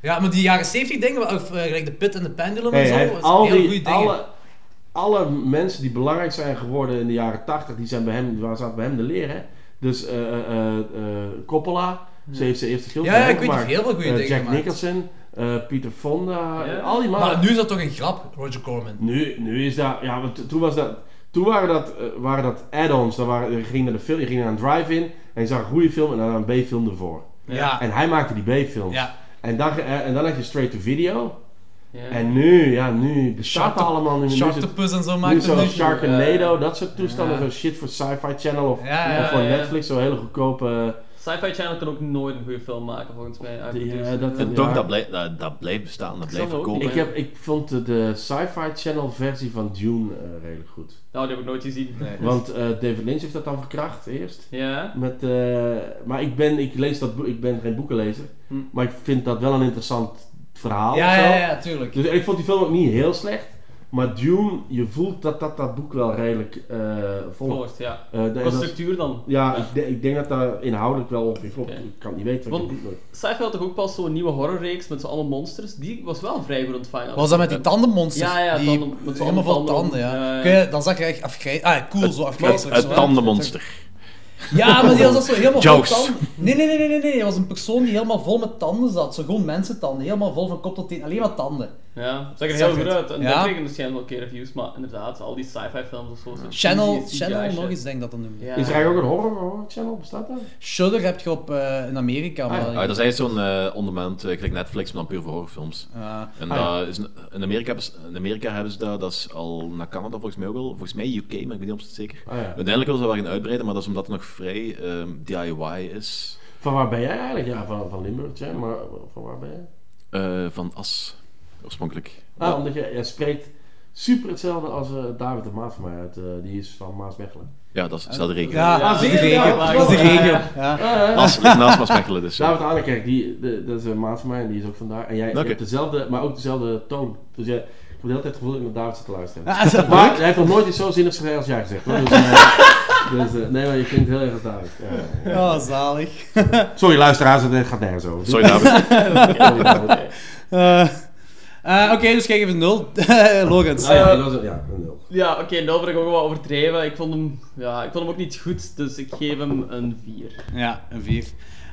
Ja, maar die jaren 70 dingen, of eh, gelijk de Pit en de Pendulum Hey, en zo, is al heel goede dingen. alle, alle mensen die belangrijk zijn geworden in de jaren 80, die zijn bij hem, waar zaten bij hem de leer, hè? Dus eh eh, eh, eh, Coppola, ze heeft zijn eerste film Ja, ik weet niet, gemaakt. heel veel goede Eh, dingen Jack gemaakt. Nicholson, eh, Peter Fonda, al die mannen. Maar nu is dat toch een grap, Roger Corman. Nu, nu is dat, ja, want toen was dat, toen waren dat, eh, waren dat add-ons. Dan waren, je ging naar de film, je ging naar een drive-in en je zag een goede film en dan een B-film ervoor. Ja. En hij maakte die B-films. Ja. En dan, en dan had je straight to video. Ja. En nu, ja, nu bestaat Shark- het allemaal. Nu, Sharktopus en zo maakt zo het nu. Sharknado, dat soort toestanden, Ja. zo shit voor Sci-Fi Channel of, Ja, ja, of voor ja. Netflix, zo hele goedkope. Sci-Fi Channel kan ook nooit een goede film maken, volgens mij. Ja, dat- En toch, dat, blijft, dat, dat blijft bestaan, dat blijft ook verkopen. Ik, heb, ik vond de, de Sci-Fi Channel versie van Dune eh, redelijk goed. Nou, die heb ik nooit gezien. (laughs) Want eh, David Lynch heeft dat dan verkracht eerst. Ja? Met, eh, maar ik ben, ik, lees dat boek, ik ben geen boekenlezer, Hm. maar ik vind dat wel een interessant verhaal. Ja, ja, ja, tuurlijk. Dus ik vond die film ook niet heel slecht. Maar Dune, je voelt dat dat, dat boek wel redelijk eh volgt. Volgt, ja. Eh, de- structuur dan. ja, Ik, de- ik denk dat dat inhoudelijk wel ongeveer klopt. Ik kan het niet weten. want Sci-Fi had toch ook pas zo'n nieuwe horrorreeks met z'n allemaal monsters? Die was wel vrij goed ontvangen. Was dat met die tandenmonsters? Ja, ja, die tanden- met z'n helemaal vol tanden. tanden, ja. Je, dan zag je echt afgrijs... Ah, cool, zo afgrijzelijk. Het tandenmonster. Ja, maar die was dat zo helemaal Jokes. vol tanden. Nee, nee, nee, nee, nee, nee. Het was een persoon die helemaal vol met tanden zat. Zo gewoon mensentanden. Helemaal vol van kop tot teen. Alleen maar tanden. Ja, zag er heel goed het. uit. En Ja. dat kregen waarschijnlijk wel keer reviews, maar inderdaad, al die sci-fi films of zo. Channel, Channel nog eens, denk ik dat dat noemde. Ja. Is er eigenlijk ook een horror, horror channel? Bestaat dat? Shudder heb je op, eh, in Amerika. Ah, ja. maar Ah, dat is eigenlijk zo'n ondermand, gelijk Netflix, maar dan puur voor horrorfilms. Ja. En Ah, dat is, in, Amerika hebben ze, in Amerika hebben ze dat, dat is al naar Canada volgens mij ook al, volgens mij UK, maar ik weet niet of het zeker. Ah, ja. Uiteindelijk willen ze wel gaan uitbreiden, maar dat is omdat het nog vrij ehm, DIY is. Van waar ben jij eigenlijk? Ja, van, van Limburg, hè? maar van waar ben jij? Eh, van As, oorspronkelijk. Ah, omdat je, jij spreekt super hetzelfde als eh, David de Maas van mij uit. eh, die is van Maasmechelen. Ja, dat is dezelfde regio. Ja, Ja, dat is de regio. Ja, Dat is de regio. naast Maasmechelen, dus. David Aanekerk, die, de, dat is een maat van mij en die is ook vandaar. En jij hebt dezelfde, maar ook dezelfde toon. Dus jij, ik heb de hele tijd het gevoel dat ik naar David zit te luisteren. Ja, is dat Maar leuk? hij heeft nog nooit iets zo zinnigs gezegd als jij gezegd hoor. Dus, eh, (laughs) dus, eh, nee, maar je klinkt heel erg als David. Ja, ja. Oh, zalig. Sorry luisteraars, het gaat nergens over. Sorry David. (laughs) Sorry, David. Eh, eh, Oké, dus kijk even nul. (laughs) Lorenz. Ah, ja, dat was ja, een nul. Ja, oké, okay, Nul ben ik ook wel overdreven. Ik vond, hem, ja, ik vond hem ook niet goed, dus ik geef hem een 4. Ja, een 4.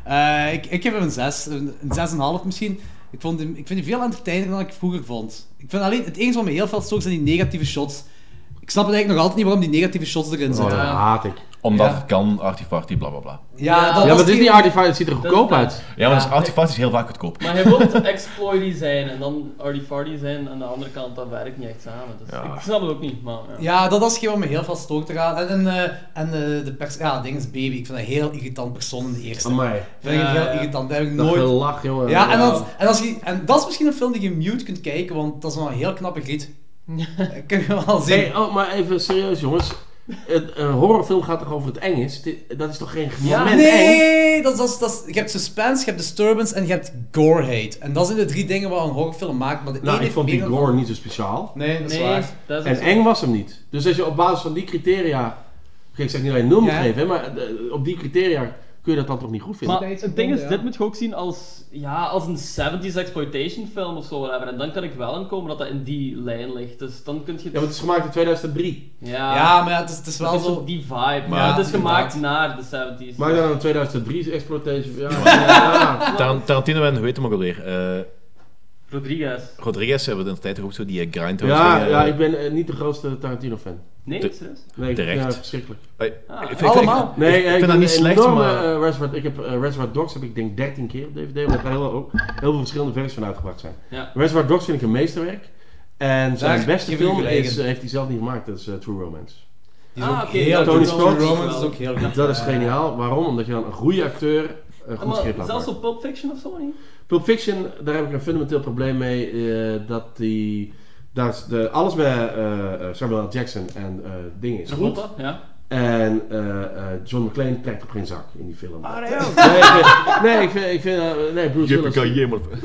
Eh, ik, ik geef hem een 6. Een, een 6,5 misschien. Ik, vond hem, ik vind die veel entertainender dan ik vroeger vond. Ik vind alleen, het enige wat me heel veel stoort zijn die negatieve shots. Ik snap het eigenlijk nog altijd niet waarom die negatieve shots erin Oh, zitten. dat haat ik. Omdat het kan, artifarty, bla bla bla. Ja, dat, Ja, dat maar het is geen- niet Artifact, het ziet er Dat goedkoop dat. uit. Ja, maar Ja. dus artifarty is heel vaak goedkoop. Maar hij (laughs) wil exploity zijn en dan arty-farty zijn aan de andere kant, dat werkt niet echt samen. Dus Ja. ik snap het ook niet, maar ja. Ja, dat is hetgeen wat me heel veel stoort eraan. En, en, eh, en eh, de pers ja, ding is baby. Ik vind dat een heel irritant persoon in de eerste. Mij. vind ik Ja, heel ja. irritant. Dat heb ik Dat nooit... gelach, jongen. Ja, en, als, en, als je, en dat is misschien een film die je mute kunt kijken, want dat is wel een heel knappe griet. (laughs) Kun je wel zien. Hey, oh, maar even serieus, jongens. Een, een horrorfilm gaat toch over het eng is? Dat is toch geen Ja, moment eng? nee, dat, is- dat, is- dat, is- je hebt suspense, je hebt disturbance en je hebt gore hate. En dat zijn de drie dingen wat een horrorfilm maakt. Maar de Nou, ene ik vond die dan- gore niet zo speciaal. Nee, dat is Nee, waar. dat is En eng was hem niet. Dus als je op basis van die criteria... Ik zeg niet je nul moet Ja. geven, maar eh, op die criteria kun je dat dan toch niet goed vinden? Maar het ding is, ja. dit moet je ook zien als, ja, als een 70s exploitation film of zo. Whatever. En dan kan ik wel inkomen dat dat in die lijn ligt. Dus dan kun je... Ja, want het is gemaakt in 2003. ja, Ja, maar ja, het is, het is het wel is zo... ook die vibe. Maar Ja, het is gemaakt naar de 70s. Maak dan een 2003 exploitation. Ja, (laughs) ja. Tar- Tarantino en, hoe heet hem ook alweer? Eh, Rodriguez. Rodriguez hebben we in de tijd toch ook zo die eh, grindhouse ja, dingen, ja, eh, ik ben eh, niet de grootste Tarantino-fan. Nee? Nee, ik Terecht. het verschrikkelijk. eh, Ah, ik vind- Allemaal. Nee, ik ik, vind ben dat niet slecht, enorme, maar... eh, Reservoir, ik heb eh, Reservoir Dogs heb ik denk 13 keer op DVD, omdat er heel, ook heel veel verschillende versies van uitgebracht zijn. Ja. Reservoir Dogs vind ik een meesterwerk. En zijn Daar beste ik film is, eh, heeft hij zelf niet gemaakt, dat is eh, True Romance. Die is Ah, ook oké, heel dat Tony. Scott. True Romance is ook heel goed. Dat is Ja. geniaal. Waarom? Omdat je dan een goede acteur een goed Maar script laat zelfs op Pulp Fiction of zo niet? Pulp Fiction, daar heb ik een fundamenteel probleem mee. eh, dat die... Is de, alles met eh, eh, Samuel L. Jackson en eh dingen is goed. Ja. En eh, eh, John McClane trekt op geen zak in die film. Ah, nee, ik vind, nee, ik vind, ik vind nee, Bruce Willis.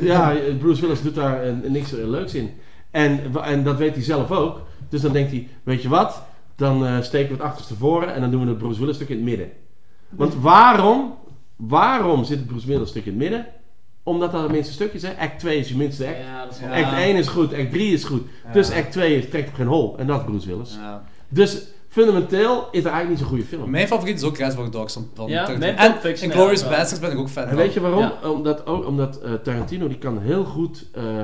Ja, Bruce Willis doet daar niks leuks in. En, en dat weet hij zelf ook. Dus dan denkt hij, weet je wat? Dan eh, steken we het achterstevoren en dan doen we het Bruce Willis stuk in het midden. Want waarom, waarom zit het Bruce Willis stuk in het midden? Omdat dat het minste stuk is. Hè? Act 2 is je minste act. Ja, dat is wel... Ja. Act 1 is goed, act 3 is goed. Ja. Dus act 2 is, trekt op geen hol. En dat is Bruce Willis. Ja. Dus fundamenteel is het eigenlijk niet zo'n goede film. Mijn favoriet is ook Reservoir Dogs. Van, van Ja, Tarantino. mijn en Fiction Glorious. Bastards ben ik ook fan En van. weet je waarom? Ja. Omdat, ook, omdat eh, Tarantino die kan heel goed eh,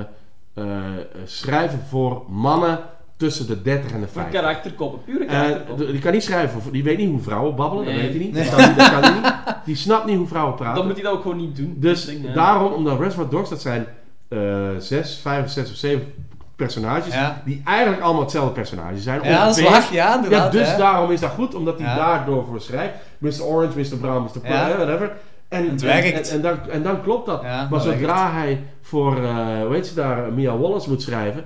eh, schrijven voor mannen tussen de 30 en de Voor 50. karakterkoppen, pure En karakterkoppen. die kan niet schrijven, die weet niet hoe vrouwen babbelen, dat weet hij niet. Nee. Dat, kan, niet- dat kan hij niet. Die snapt niet hoe vrouwen praten. Dan moet hij dat ook gewoon niet doen. Dus ja. daarom, omdat Reservoir Dogs, dat zijn eh, zes, vijf, zes of zeven personages, Ja. die eigenlijk allemaal hetzelfde personage zijn. Ja, dat is ongeveer. waar. Ja, dus hè. daarom is dat goed, omdat hij Ja. daardoor voor schrijft. Mr. Orange, Mr. Brown, Mr. Pearl, Ja. eh, whatever. En, Het en- werkt. En, en, dan, en dan klopt dat. Ja, maar dat zodra hij voor, eh hoe heet ze daar, Mia Wallace moet schrijven,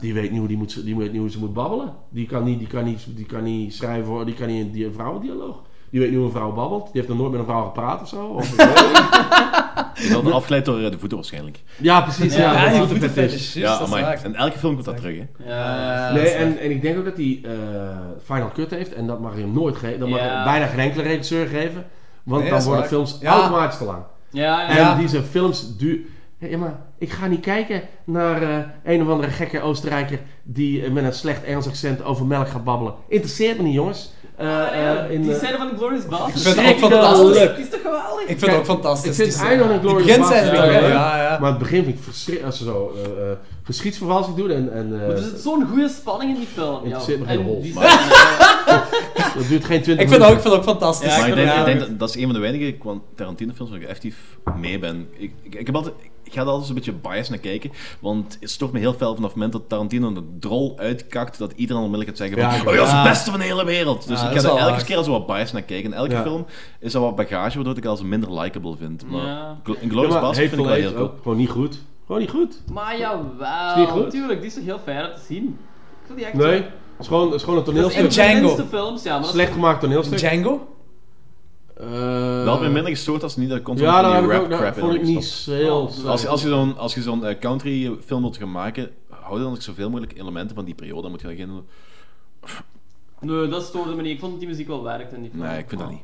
die weet niet hoe, die moet, die weet niet hoe ze moet babbelen. Die kan niet, die kan niet, die kan niet schrijven, voor- die kan niet een, die, een vrouwendialoog. Die weet niet hoe een vrouw babbelt. Die heeft nog nooit met een vrouw gepraat of zo. Of, (laughs) wordt afgeleid door eh, de voeten waarschijnlijk. ja, precies. Ja, Ja, dat is. Ja, dat amai. waar. En elke film komt dat terug, hè. Ja. Nee, dat en, en ik denk ook dat hij eh, Final Cut heeft. En dat mag je hem nooit geven. Dat mag Ja. je bijna geen enkele regisseur geven. Want Nee, dan dat worden waar. films Ja. automatisch te lang. Ja, En ja. die zijn films duur... Ja, maar ik ga niet kijken naar eh, een of andere gekke Oostenrijker die eh, met een slecht Engels accent over melk gaat babbelen. Interesseert me niet, jongens. Eh, Ja, eh, in, die scène van de Glorious Bastards. Ik vind het ook fantastisch. Die is toch geweldig? Ik vind het ook fantastisch. ik vind het van Glorious Bastards het. Ja, ja. Maar het begin vind ik verschrikkelijk als ze zo geschiedsvervalsing doen. En, en, eh, Maar er zit zo'n goede spanning in die film. Interesseert me geen En hol. (laughs) dat duurt geen 20 Ik vind het ook, minuten. ik vind het ook fantastisch. Ja, maar ik denk, Ja. ik denk dat, dat is een van de weinige Quant- Tarantino-films waar ik effectief mee ben. Ik, ik, ik, heb altijd, ik ga er altijd een beetje bias naar kijken, want het stoort me heel fel vanaf het moment dat Tarantino de drol uitkakt, dat iedereen onmiddellijk gaat zeggen van, Ja, ik oh, dat is het ja. beste van de hele wereld. Dus Ja, ik ga is er elke keer als wat bias naar kijken. En elke Ja. film is er wat bagage, waardoor ik het als minder likable vind. Maar Ja. In Ja, Glorious Bastards vind ik wel heel cool. gewoon niet goed. Gewoon niet goed. Maar Is jawel, die goed? natuurlijk, die is toch heel fijn om te zien. Ik vind die echt Nee, het is gewoon, het is gewoon een is toneelstuk. de Django. minste films, ja, maar is Slecht gemaakt toneelstuk. Django? Eh, Dat had me minder gestoord als niet dat constant Ja, van die rap ook. Dat crap in vond ik had niet heel... Als, als je zo'n als je zo'n eh, country film wilt gaan maken, hou dan zoveel mogelijk elementen van die periode. Dan moet je dan geen... Nee, dat stoorde me niet. Ik vond dat die muziek wel werkte in die film. Nee, ik vind dat niet.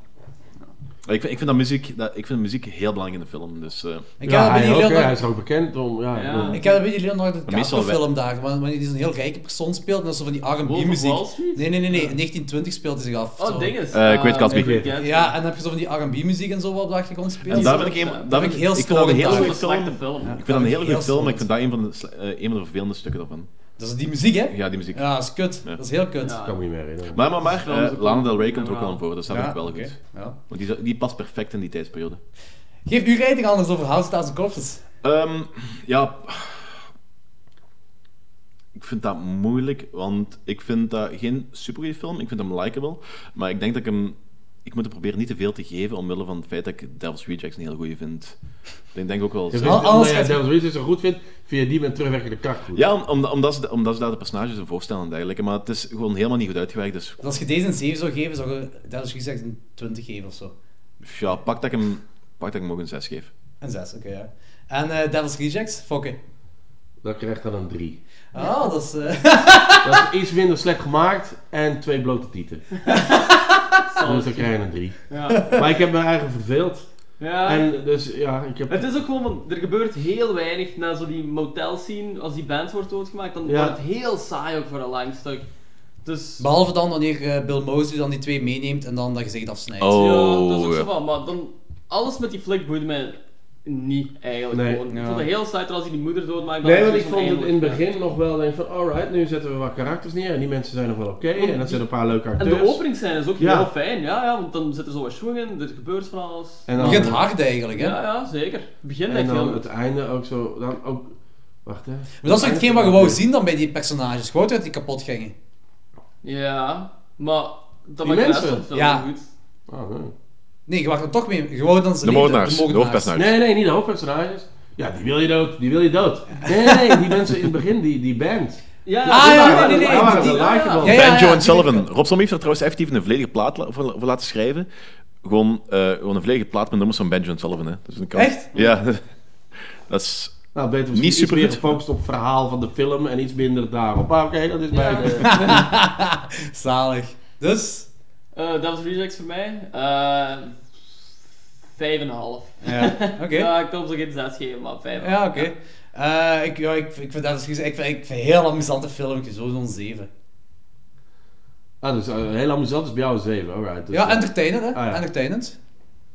Ik vind, ik vind, dat muziek, dat, ik vind muziek heel belangrijk in de film. Dus, eh, Ik ja, heb hij, bij die ook, hij is ook bekend om... Ja, Ja. ik bedoel- Ik heb bij die Leonardo Maar meestal DiCaprio film daar, wanneer hij zo'n heel rijke persoon speelt en dat is zo van die R&B muziek. Nee, nee, nee, nee, in 1920 speelt hij zich af. Oh, ding is. Eh, Great ah, Gatsby. Great Gatsby. Ja, en dan heb je zo van die R&B muziek en zo wat op de achtergrond speelt. en daar vind ik, een, ja, daar dat vind ik heel ik vind dat een hele goede een film. Ja. Ik vind dat een hele Heel goede film, maar ik vind dat een van de, eh, een van de vervelende stukken daarvan. Dat is die muziek, hè? Ja, die muziek. Ja, dat is kut. Ja. Dat is heel kut. Ja. Ik kan me niet meer herinneren. Maar, maar, maar, Films eh, Lana Del Rey komt er ook wel aan voor, dat snap Ja, ik wel oké. goed. Ja. Want die, die past perfect in die tijdsperiode. Geef uw rating anders over House of Thousand Corpses. Ehm, ja, ik vind dat moeilijk, want ik vind dat geen supergoeie film. Ik vind hem likable, maar ik denk dat ik hem... Ik moet hem proberen niet te veel te geven, omwille van het feit dat ik Devil's Rejects een heel goeie vind. Ik denk ook wel... Dus Al- omdat alles jij gaat- Devil's Rejects zo goed vindt, vind je die met terugwerkende kracht goed. Ja, om- om- omdat, ze, omdat ze daar de personages in voorstellen en dergelijke, maar het is gewoon helemaal niet goed uitgewerkt. Dus Dus als je deze een 7 zou geven, zou je Dallas gezegd een 20 geven of zo. ja, pak dat ik hem, pak dat ik hem ook een 6 geef. Een 6, oké, ja. En eh Devil's Rejects? Fokken. Dat krijgt dan een 3. Ah, dat is... eh, (laughs) Dat is iets minder slecht gemaakt en twee blote tieten. (laughs) (laughs) Dus dan krijg je een 3. Ja. Maar ik heb me eigen verveeld. ja. En dus ja, ik heb... Het is ook gewoon, van, er gebeurt heel weinig na zo die motel scene, als die band wordt doodgemaakt, dan Ja. wordt het heel saai ook voor een lang stuk. Dus, Behalve dan wanneer eh, Bill Mosley dan die twee meeneemt en dan dat gezicht afsnijdt. Oh. ja, dat is ook ja. zo van, maar dan, alles met die flik boeide mij niet eigenlijk Nee. gewoon. Ik Ja. vond het heel saai als hij die moeder doodmaakt. Nee, want ik vond het in het begin nog wel denk van, alright, nu zetten we wat karakters neer en die mensen zijn nog wel oké en dat zijn een paar leuke En acteurs. de openingsscène is ook Ja. heel fijn, ja, ja, want dan zit er zo wat schwung in, er gebeurt van alles. En Het begint hard eigenlijk, hè? Ja, ja, zeker. Het begint en echt dan heel het einde ook zo, dan ook... Wacht hè. Maar dat is hetgeen wat je wou zien dan bij die personages. Gewoon dat die kapot gingen. Ja, maar dat Die maakt rest mensen? film Ja. goed. Oh, nee. Nee, je wacht er toch mee. Je wou dan ze De moordenaars, de hoofdpersonages. Nee, nee, niet de hoofdpersonages. Ja, die wil je dood, die wil je dood. Nee, nee, nee, die mensen in het begin, die, die band. Ja, Ah, Die ja, waren- nee, nee, nee, die waren die- de die-. Ja, ja, Banjo en die- Sullivan. Rob Zombie heeft er trouwens effectief een volledige plaat la- voor, voor laten schrijven. Gewoon, eh, gewoon een volledige plaat met nummers van Banjo en Sullivan. Hè. Dus een kan... Echt? Ja. (laughs) dat is... Nou, beter Niet misschien iets meer gefocust op het verhaal van de film en iets minder daarop. Maar oké, dat is Ja. eh, (laughs) (laughs) Zalig. Dus... Eh Devil's Rejects voor mij. eh Vijf en een half. Ja, oké. (laughs) Ja, ik kan ze geen zes geven, maar vijf. en Ja, oké. Eh, ik, ja, ik, ik vind dat is, ik vind, ik vind een heel amusante film. Zo zo'n 7. Ah, dus eh, heel amusant is bij jou een 7, alright. Dus, Ja, eh, entertainend, hè? Ah, ja. Entertainend.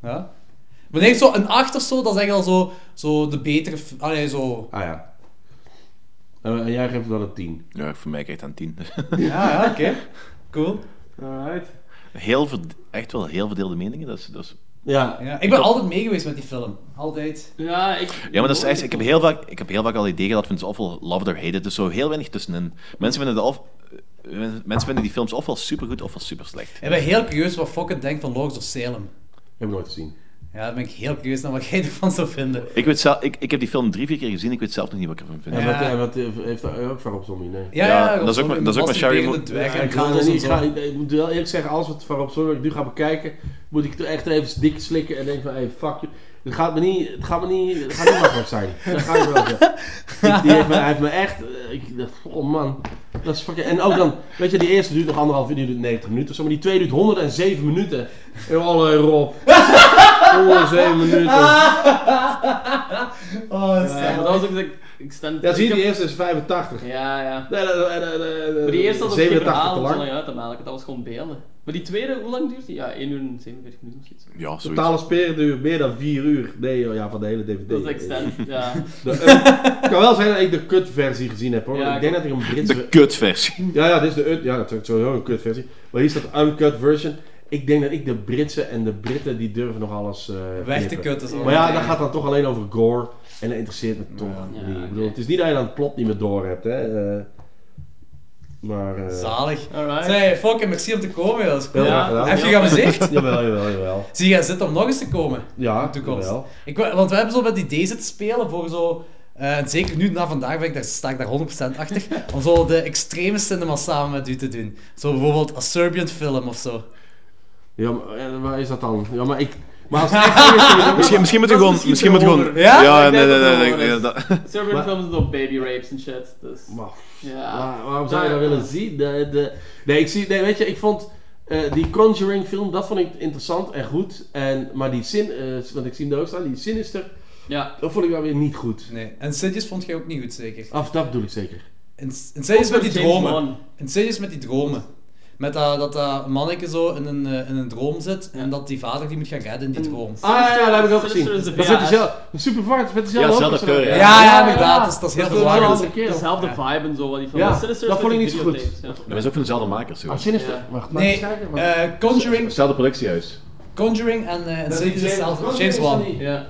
Ja. Wanneer zo een 8 of zo, dat is echt al zo, zo de betere... Allee, zo... Ah ja. En, jij geeft dan een 10. Ja, voor mij krijgt het aan 10. Ja, ja, oké. (laughs) Cool. Alright. Heel echt wel heel verdeelde meningen. Dat is, dat is... Ja. Ja, ik ben altijd mee geweest met die film. Altijd. Ja, ik... Ja, maar dat is echt, ik, heb heel vaak, ik heb heel vaak al het idee gehad van het is ofwel loved or hated. Dus zo heel weinig tussenin. Mensen vinden, de of, eh, mensen vinden die films ofwel supergoed ofwel super slecht. Ik ben heel curieus wat Fokker denkt van Lords of Salem. Heb ik nooit gezien. Ja, daar ben ik heel curieus naar wat jij ervan zou vinden. Ik, weet zelf, ik, ik heb die film drie, vier keer gezien. Ik weet zelf nog niet wat ik ervan vind. En Ja. wat, en wat eh, heeft daar ook van op zombie? Nee. Ja, Ja, ja, dat is ook dat is ook met Sherry Mo- Dwerg Ja, en ik, moet wel eerlijk zeggen, alles wat van op zombie ik nu ga bekijken, moet ik er echt even dik slikken en denken van, hey, fuck you. Het gaat me niet, het gaat me niet, het gaat niet (laughs) makkelijk zijn. Dat ga ik wel zeggen. (laughs) Die- Die heeft me, hij heeft me echt, eh, ik dacht, oh man. Dat is fucking, en ook dan, weet je, die eerste duurt nog anderhalf uur, die duurt 90 minuten of zo, maar die tweede duurt 107 minuten. En alle Rob. (laughs) 107 minuten. Oh, Ja, maar dat was ook... Ik, ik stand... Ja, zie je, die eerste is 85. Ja, ja. Nee, nee, nee, nee, nee, nee, Maar die eerste had ook geen 87 verhaal te om uit te melken. Dat was gewoon beelden. Maar die tweede, hoe lang duurt die? Ja, 1 uur en 47 minuten of zoiets. Ja, zoiets. Totale speerduur meer dan 4 uur. Nee, joh, ja, van de hele DVD. Dat is extend, (laughs) ja. De, het kan wel zijn dat ik de cut-versie gezien heb hoor. Ja, ik denk dat ik een Britse. De kutversie. Ja, ja, dit is de. Ja, dat is sowieso een kut-versie. Maar hier staat uncut version. Ik denk dat ik de Britse en de Britten die durven nog alles. eh, Weg te kutten. Maar ja, dat gaat dan toch alleen over gore. En dat interesseert me toch Ja, niet. Ik bedoel, het is niet dat je dan het plot niet meer door hebt, hè. eh. maar. eh Zalig. Alright. Zeg, Fokker, merci om te komen. Dat is cool. Ja. Heb je geamuseerd? (laughs) Jawel, jawel, jawel. Zie je zitten om nog eens te komen? Ja, In de toekomst. jawel. Ik, want we hebben zo met die idee zitten spelen voor zo... eh, en zeker nu, na vandaag, ben ik daar, sta ik daar 100% achter. (laughs) om zo de extreme cinema samen met u te doen. Zo bijvoorbeeld een Serbian film of zo. Ja, maar eh, waar is dat dan? Ja, maar ik. Maar als (laughs) is, Misschien, misschien moet je gewoon... misschien Misschien moet gewoon... Ja? Ja, Ik nee, nee, dat nee. het nee, Serbian Maar- films doen baby rapes en shit. Dus, Maar, ja. waar- waarom zou je dat willen zien? De, de, nee, ik zie, nee, weet je, ik vond eh, die Conjuring film, dat vond ik interessant en goed. En, maar die Sin, eh, want ik zie hem daar ook staan, die Sinister, Ja. dat vond ik wel weer niet goed. Nee. En Insidious vond jij ook niet goed, zeker? Af, dat bedoel ik zeker. In- Insidious met die dromen. Wan. Insidious met die dromen. Met dat, dat dat manneke zo in een, eh, in een droom zit en dat die vader die moet gaan redden in die droom. Ah ja, ja, dat heb ik ook gezien. Is Dat zit dezelfde, super vaart, met dezelfde Ja, dezelfde hoofdpersoon. kleur, Ja, ja, ja, inderdaad. ja. Dat is, dat is heel Dat verwarrend. Dezelfde vibe en zo, wat die van Ja, dat vond ik niet zo goed. ja. Dat is ook van dezelfde makers. Ah. Sinister. Ja. Wacht, maar Nee, eh, Conjuring, Hetzelfde productiehuis. Conjuring en uh, Dat is Insidious is James- hetzelfde. James Wan. Ja.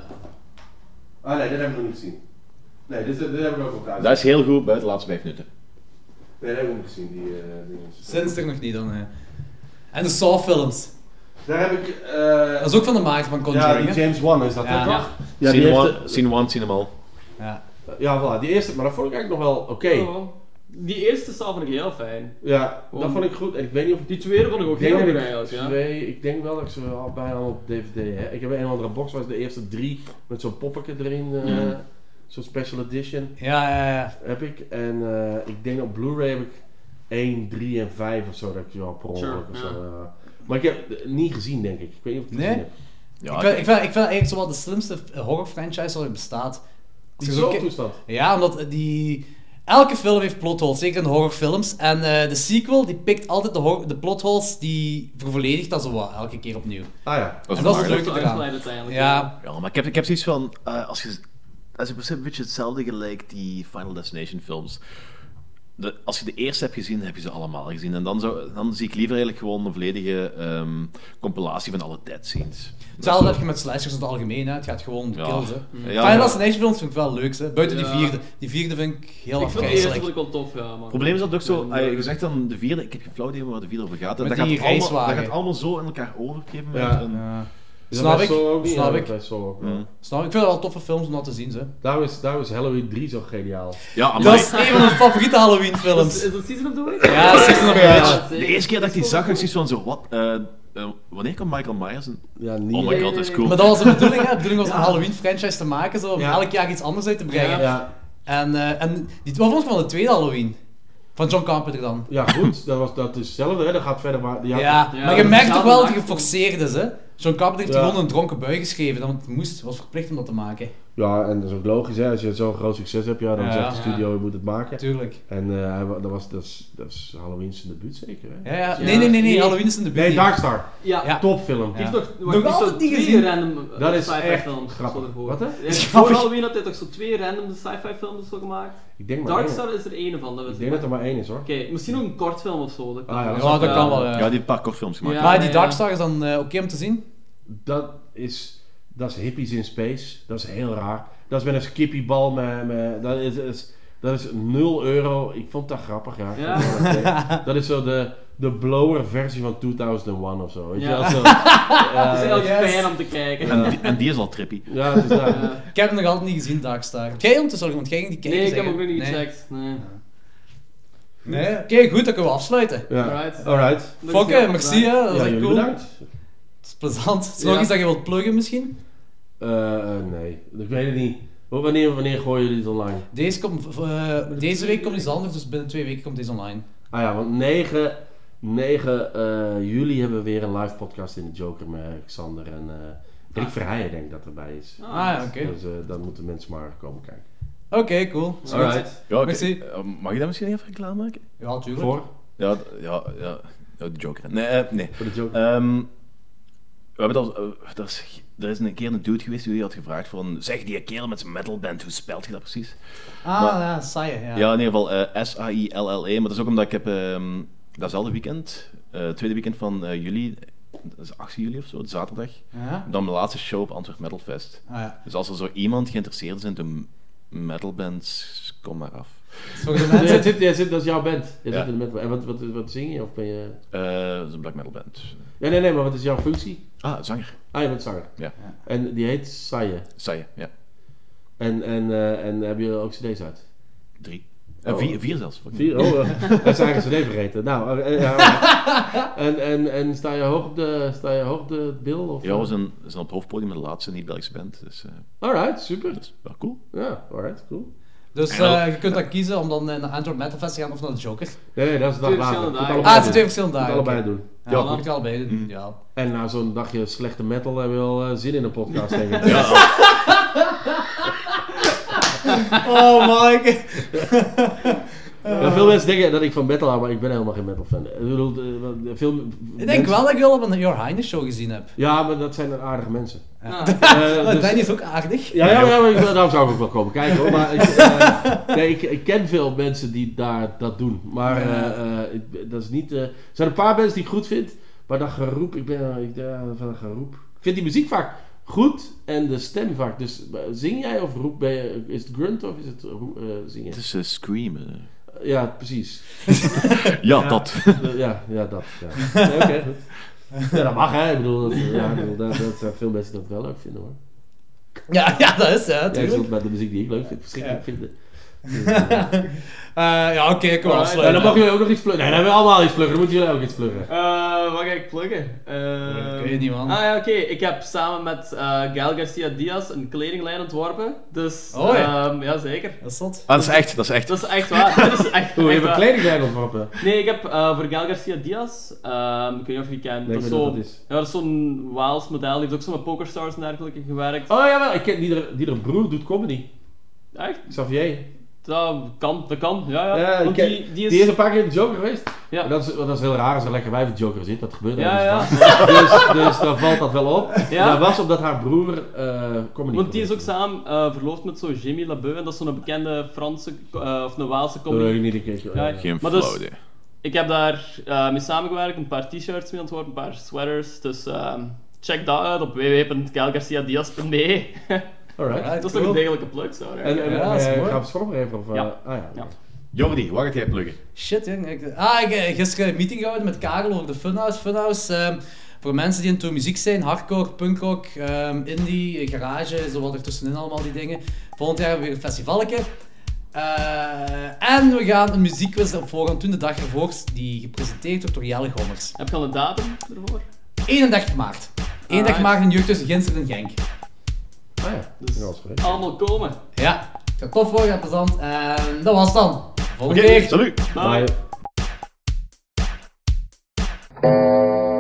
Ah nee, dit heb ik nog niet gezien. Nee, dit, dit heb ik ook al. Dat is heel goed buiten de laatste vijf minuten. Nee, dat heb ik nog niet gezien, die eh, dingen. Nog niet dan. eh. En de Saw films. Daar heb ik... eh, Dat is ook van de maker van ja, Conjuring. die hè? James Wan is dat, Ja. hè, toch? Ja. Ja, die scene, heeft... one, scene one, scene. Ja. Ja, voilà, die eerste, maar dat vond ik eigenlijk nog wel oké. Oh. Die eerste stap vond ik heel fijn. Ja, dat vond ik goed. En ik weet niet of Die tweede vond ik ook heel goed ik, eigenlijk, ja. twee, ik denk wel dat ik ze al bijna op DVD heb. Ik heb een of andere box waar de eerste drie met zo'n poppetje erin, eh, zo'n special edition Ja, ja, ja. heb ik. En eh, ik denk op Blu-ray heb ik 1, 3 en 5 of zo dat ik wel per ongeluk Sure, of zo. eh. maar ik heb het niet gezien denk ik. Ik weet niet of ik het Nee? gezien heb. Ja, ik, vind, ik, vind, ik vind eigenlijk zo wel de slimste horror franchise er bestaat. Die je toestand. Ja, omdat die... Elke film heeft plotholes, zeker in horrorfilms. En eh, de sequel, die pikt altijd de, de plotholes, die vervolledigt dat zo wat, elke keer opnieuw. Ah ja. Dat En dat is het leuke eraan. Ja, Ja, maar ik heb, ik heb zoiets van, eh, als je, dat is in principe een beetje hetzelfde gelijk die Final Destination films. De, als je de eerste hebt gezien, heb je ze allemaal gezien. En dan, zou, dan zie ik liever eigenlijk gewoon een volledige ehm, compilatie van alle dead scenes. hetzelfde heb je met slashers in het algemeen, hè. het gaat gewoon Ja. kills. Hè. Ja, Final ja. Destination films vind ik wel leuk, hè. buiten Ja. die vierde. Die vierde vind ik heel Ik vind die eerste afgrijzelijk. vond ik wel tof, ja. Maar... Het probleem is dat ook zo, Ja, ah, je zegt dan de vierde, ik heb geen flauw idee waar de vierde over gaat. En Met dat, die gaat allemaal, dat gaat allemaal zo in elkaar over Snap ik, ook snap ik. ook, ja. Mm. Snap ik? Ik vind het wel toffe films om dat te zien, ze. Daarom is, daarom is Halloween 3 zo geniaal. Ja, Dat is een van mijn favoriete Halloween Is, films. is dat Season of the Witch? Ja, Season of the Witch. De eerste keer dat ik die zag, ik zoiets van zo, wat, eh, eh, wanneer komt Michael Myers? Ja, niet. Oh my god, dat is cool. Maar dat was de bedoeling, hè. De bedoeling was om een Halloween franchise te maken, zo, om Ja. elk jaar iets anders uit te brengen. Ja, En, eh, en die, wat vond je van de tweede Halloween? Van John Carpenter dan? ja, goed. Dat, was, dat is hetzelfde, hè. Dat gaat verder maar... Ja, Ja, Ja, maar je merkt toch wel dat hij geforceerd is, hè? John Carpenter heeft Ja. gewoon een dronken bui geschreven, want het moest, was verplicht om dat te maken. Ja, en dat is ook logisch, hè. Als je zo'n groot succes hebt, ja, dan Ja, zegt de ja. studio, je moet het maken. Tuurlijk. En eh, dat, was, dat, is, dat is Halloween zijn debuut zeker, hè? Ja, ja. Ja. Nee, nee, nee, nee. Halloween is in de Nee, Darkstar. Ja. Ja. Topfilm. Die heeft Ja. nog, altijd niet twee gezien. random uh, Dat is sci-fi echt films. grappig. Wat, hè? Ja, (laughs) voor. Halloween had hij toch zo twee random sci-fi films zo gemaakt. Ik denk maar één. Darkstar is er één van, dat Ik denk dat er maar één is, hoor. Oké, misschien ook een kortfilm of zo. Dat kan. Ah, ja, Ja, dat kan wel, ja. Ja, die heeft een paar kortfilms gemaakt. Ja. Maar die ja. Darkstar is dan eh, oké om te zien? Dat is, dat is hippies in space. Dat is heel raar. Dat is met een skippiebal. Met, met, dat, is, is, dat is 0 euro. Ik vond dat grappig, ja. Ja. (laughs) Dat is zo de, de blower versie van 2001 of zo. Weet je Ja. Zo, (laughs) Het is yes. fijn om te kijken. En, die, en die is al trippy. ja, het is dat. Ja. Ik heb hem nog altijd niet gezien, Darkstar. Jij om te zorgen, want jij ging die kijken Nee, ik heb hem ook nog niet Nee. gecheckt. Nee. Nee, oké, goed, dan kunnen we afsluiten. Ja. Alright. Alright. Dat is Fokke, heel merci, hè. Dat is echt jullie cool. bedankt. Dat is plezant. Is er nog Ja. iets dat je wilt pluggen misschien? Eh, eh, nee, ik weet het niet. Wanneer, wanneer gooien jullie het online? Deze, komt, eh, deze week komt iets anders, dus binnen twee weken komt deze online. Ah ja, want 9, 9 eh, juli hebben we weer een live podcast in de Joker met Xander en eh Rick Verheijen denk ik dat erbij is. Ah, Ah ja, oké. Dus eh, dan moeten mensen maar komen kijken. Oké, cool. Alright. Ja, Mag je dat misschien even reclame maken? Ja, tuurlijk. Voor? Ja, ja, ja, ja de Joker. Nee, nee. Voor de Joker. Ehm, we hebben eh, er, is, er is een keer een dude geweest die had gevraagd van, zeg die kerel met zijn metalband, hoe spelt je dat precies? Ah, Maar- ja, saai, ja. Ja, in ieder geval eh, S-A-I-L-L-E, maar dat is ook omdat ik heb ehm, datzelfde weekend, eh, het tweede weekend van eh, juli, dat is 8 juli of zo, zaterdag, Ja? dan mijn laatste show op Antwerp Metal Fest. Ah, ja. Dus als er zo iemand geïnteresseerd is in de metalbands, kom maar af. Dus (laughs) jij zit, jij zit, dat is jouw band. Jij Ja. zit in de met- en wat, wat, wat zing je? Of ben je... Eh, dat is een black metal band. Nee, nee, nee, maar wat is jouw functie? Ah, zanger. Ah, je bent zanger. Ja. En die heet Saye. Saye, ja. En, en, eh, en heb je ook cd's uit? Drie. Eh, Oh. vier, vier zelfs. Vier? Oh, (laughs) uh, is eigen cd vergeten. Nou, ja. (laughs) en, en, en sta je hoog op de, sta je hoog op de bil? Of, Ja, we zijn, we zijn op het hoofdpodium met de laatste niet-Belgische band, dus eh, Alright, super. dat is wel cool. Ja, alright, cool. Dus eh, je kunt dan kiezen om dan eh, naar Antwerp Metal Fest te gaan of naar de Joker. Nee, nee, dat is de dag Twee later. Ah, het zijn doen. twee verschillende Moet dagen. allebei oké. doen. Ja, Ja, dan moet je allebei doen. Mm. Ja. En na zo'n dagje slechte metal heb je wel eh, zin in een podcast, denk ik. Ja, (laughs) Oh, Mike. (laughs) Ja, veel mensen denken dat ik van metal hou, maar ik ben helemaal geen metal fan. Ik bedoel, veel Ik denk wel dat ik wel op een Your Highness show gezien heb. Ja, maar dat zijn dan aardige mensen. Ah. (laughs) Eh, Maar dus- Danny is ook aardig. Ja, ja, ja maar ik- zou ik ook wel komen kijken hoor. Maar ik, eh, (laughs) nee, ik, ik ken veel mensen die daar dat doen. Maar Ja. eh, eh, ik- dat is niet. eh, er zijn een paar mensen die ik goed vind, maar dat geroep, ik ben ik, ja, van een geroep. Ik vind die muziek vaak goed en de stem vaak. Dus zing jij of roep ben je, is het grunt of is het eh, zingen? Het is screamen. Ja, precies. (laughs) Ja, dat. Ja, ja, dat. Ja. Nee, Oké, goed. Ja, dat mag hè. Ik bedoel, dat, ja, ik bedoel, dat, dat zijn veel mensen dat wel leuk vinden hoor. Ja, ja, dat is ja, Ja, ik tuurlijk. zult met de muziek die ik leuk vind verschrikkelijk vinden. Eh, ja, oké, Ja, Ja, afsluiten. dan mag jullie ook nog iets pluggen. Nee, dan hebben we allemaal iets pluggen. Dan moeten jullie ook iets pluggen. Eh, wat ga ik pluggen? Eh, Ik weet niet, man. Ah ja, oké. Ik heb samen met eh Gael Garcia Diaz een kledinglijn ontworpen. Dus, Oh, ja. ehm, ja, zeker. Dat is zot. Ah, dat is echt, dat is echt. Dat is echt waar. Dat is echt, (laughs) Hoe, je hebt een kledinglijn ontworpen. Nee, ik heb eh, voor Gael Garcia Diaz, ehm, ik weet niet of je die kent, dat, zo, dat is. Ja, dat is zo'n Waals model, die heeft ook zo met Pokerstars en dergelijke gewerkt. Oh jawel, ik ken die er, die er broer doet comedy. Echt? Xavier. Dat kan, dat kan, ja, ja. Want die, die Die is... is een paar keer de Joker geweest. Ja. En Dat, is, dat is heel raar als er lekker wijf in de Joker zit. Dat gebeurt Ja, eigenlijk ja. vaak. (laughs) Dus, dus dan valt dat wel op. Ja. Dat was omdat haar broer eh comedy Want die is ook samen eh, verloofd met zo Jimmy Labeu, en dat is zo'n bekende Franse, eh, of een Waalse Dat weet ik comedy. niet een keertje. Ja, Geen Maar dus- flauw. Ik heb daar eh, mee samengewerkt, een paar t-shirts mee ontworpen, een paar sweaters, dus ehm, check dat uit op www.gaelgarciadias.be. (laughs) Alright. Ja, dat is toch een degelijke plug, zo. hè? En, en Ja, dat is eh, mooi. gaan we schoppen even? Of, eh, Ja. Ah ja. Ja. Jordi, wat gaat jij pluggen? Shit, jong. Ik, ah, ik heb gisteren een meeting gehouden met Karel over de Funhouse. Funhouse, ehm, voor mensen die into muziek zijn, hardcore, punkrock, ehm, indie, garage, zo wat er tussenin allemaal die dingen. Volgend jaar hebben we weer een festivaletje. Eh, en we gaan een muziekquiz op voorhand doen, de dag ervoor, die gepresenteerd wordt door Jelle Gommers. Heb je al een datum ervoor? 31 maart. 31 Alright. maart een jeugd tussen Ginster en Genk. Ah ja, dus dat is goed. Allemaal komen. Ja, kop voor, je, interessant. En ehm, dat was het dan. Volgende Oké, keer. salut. Bye. Bye.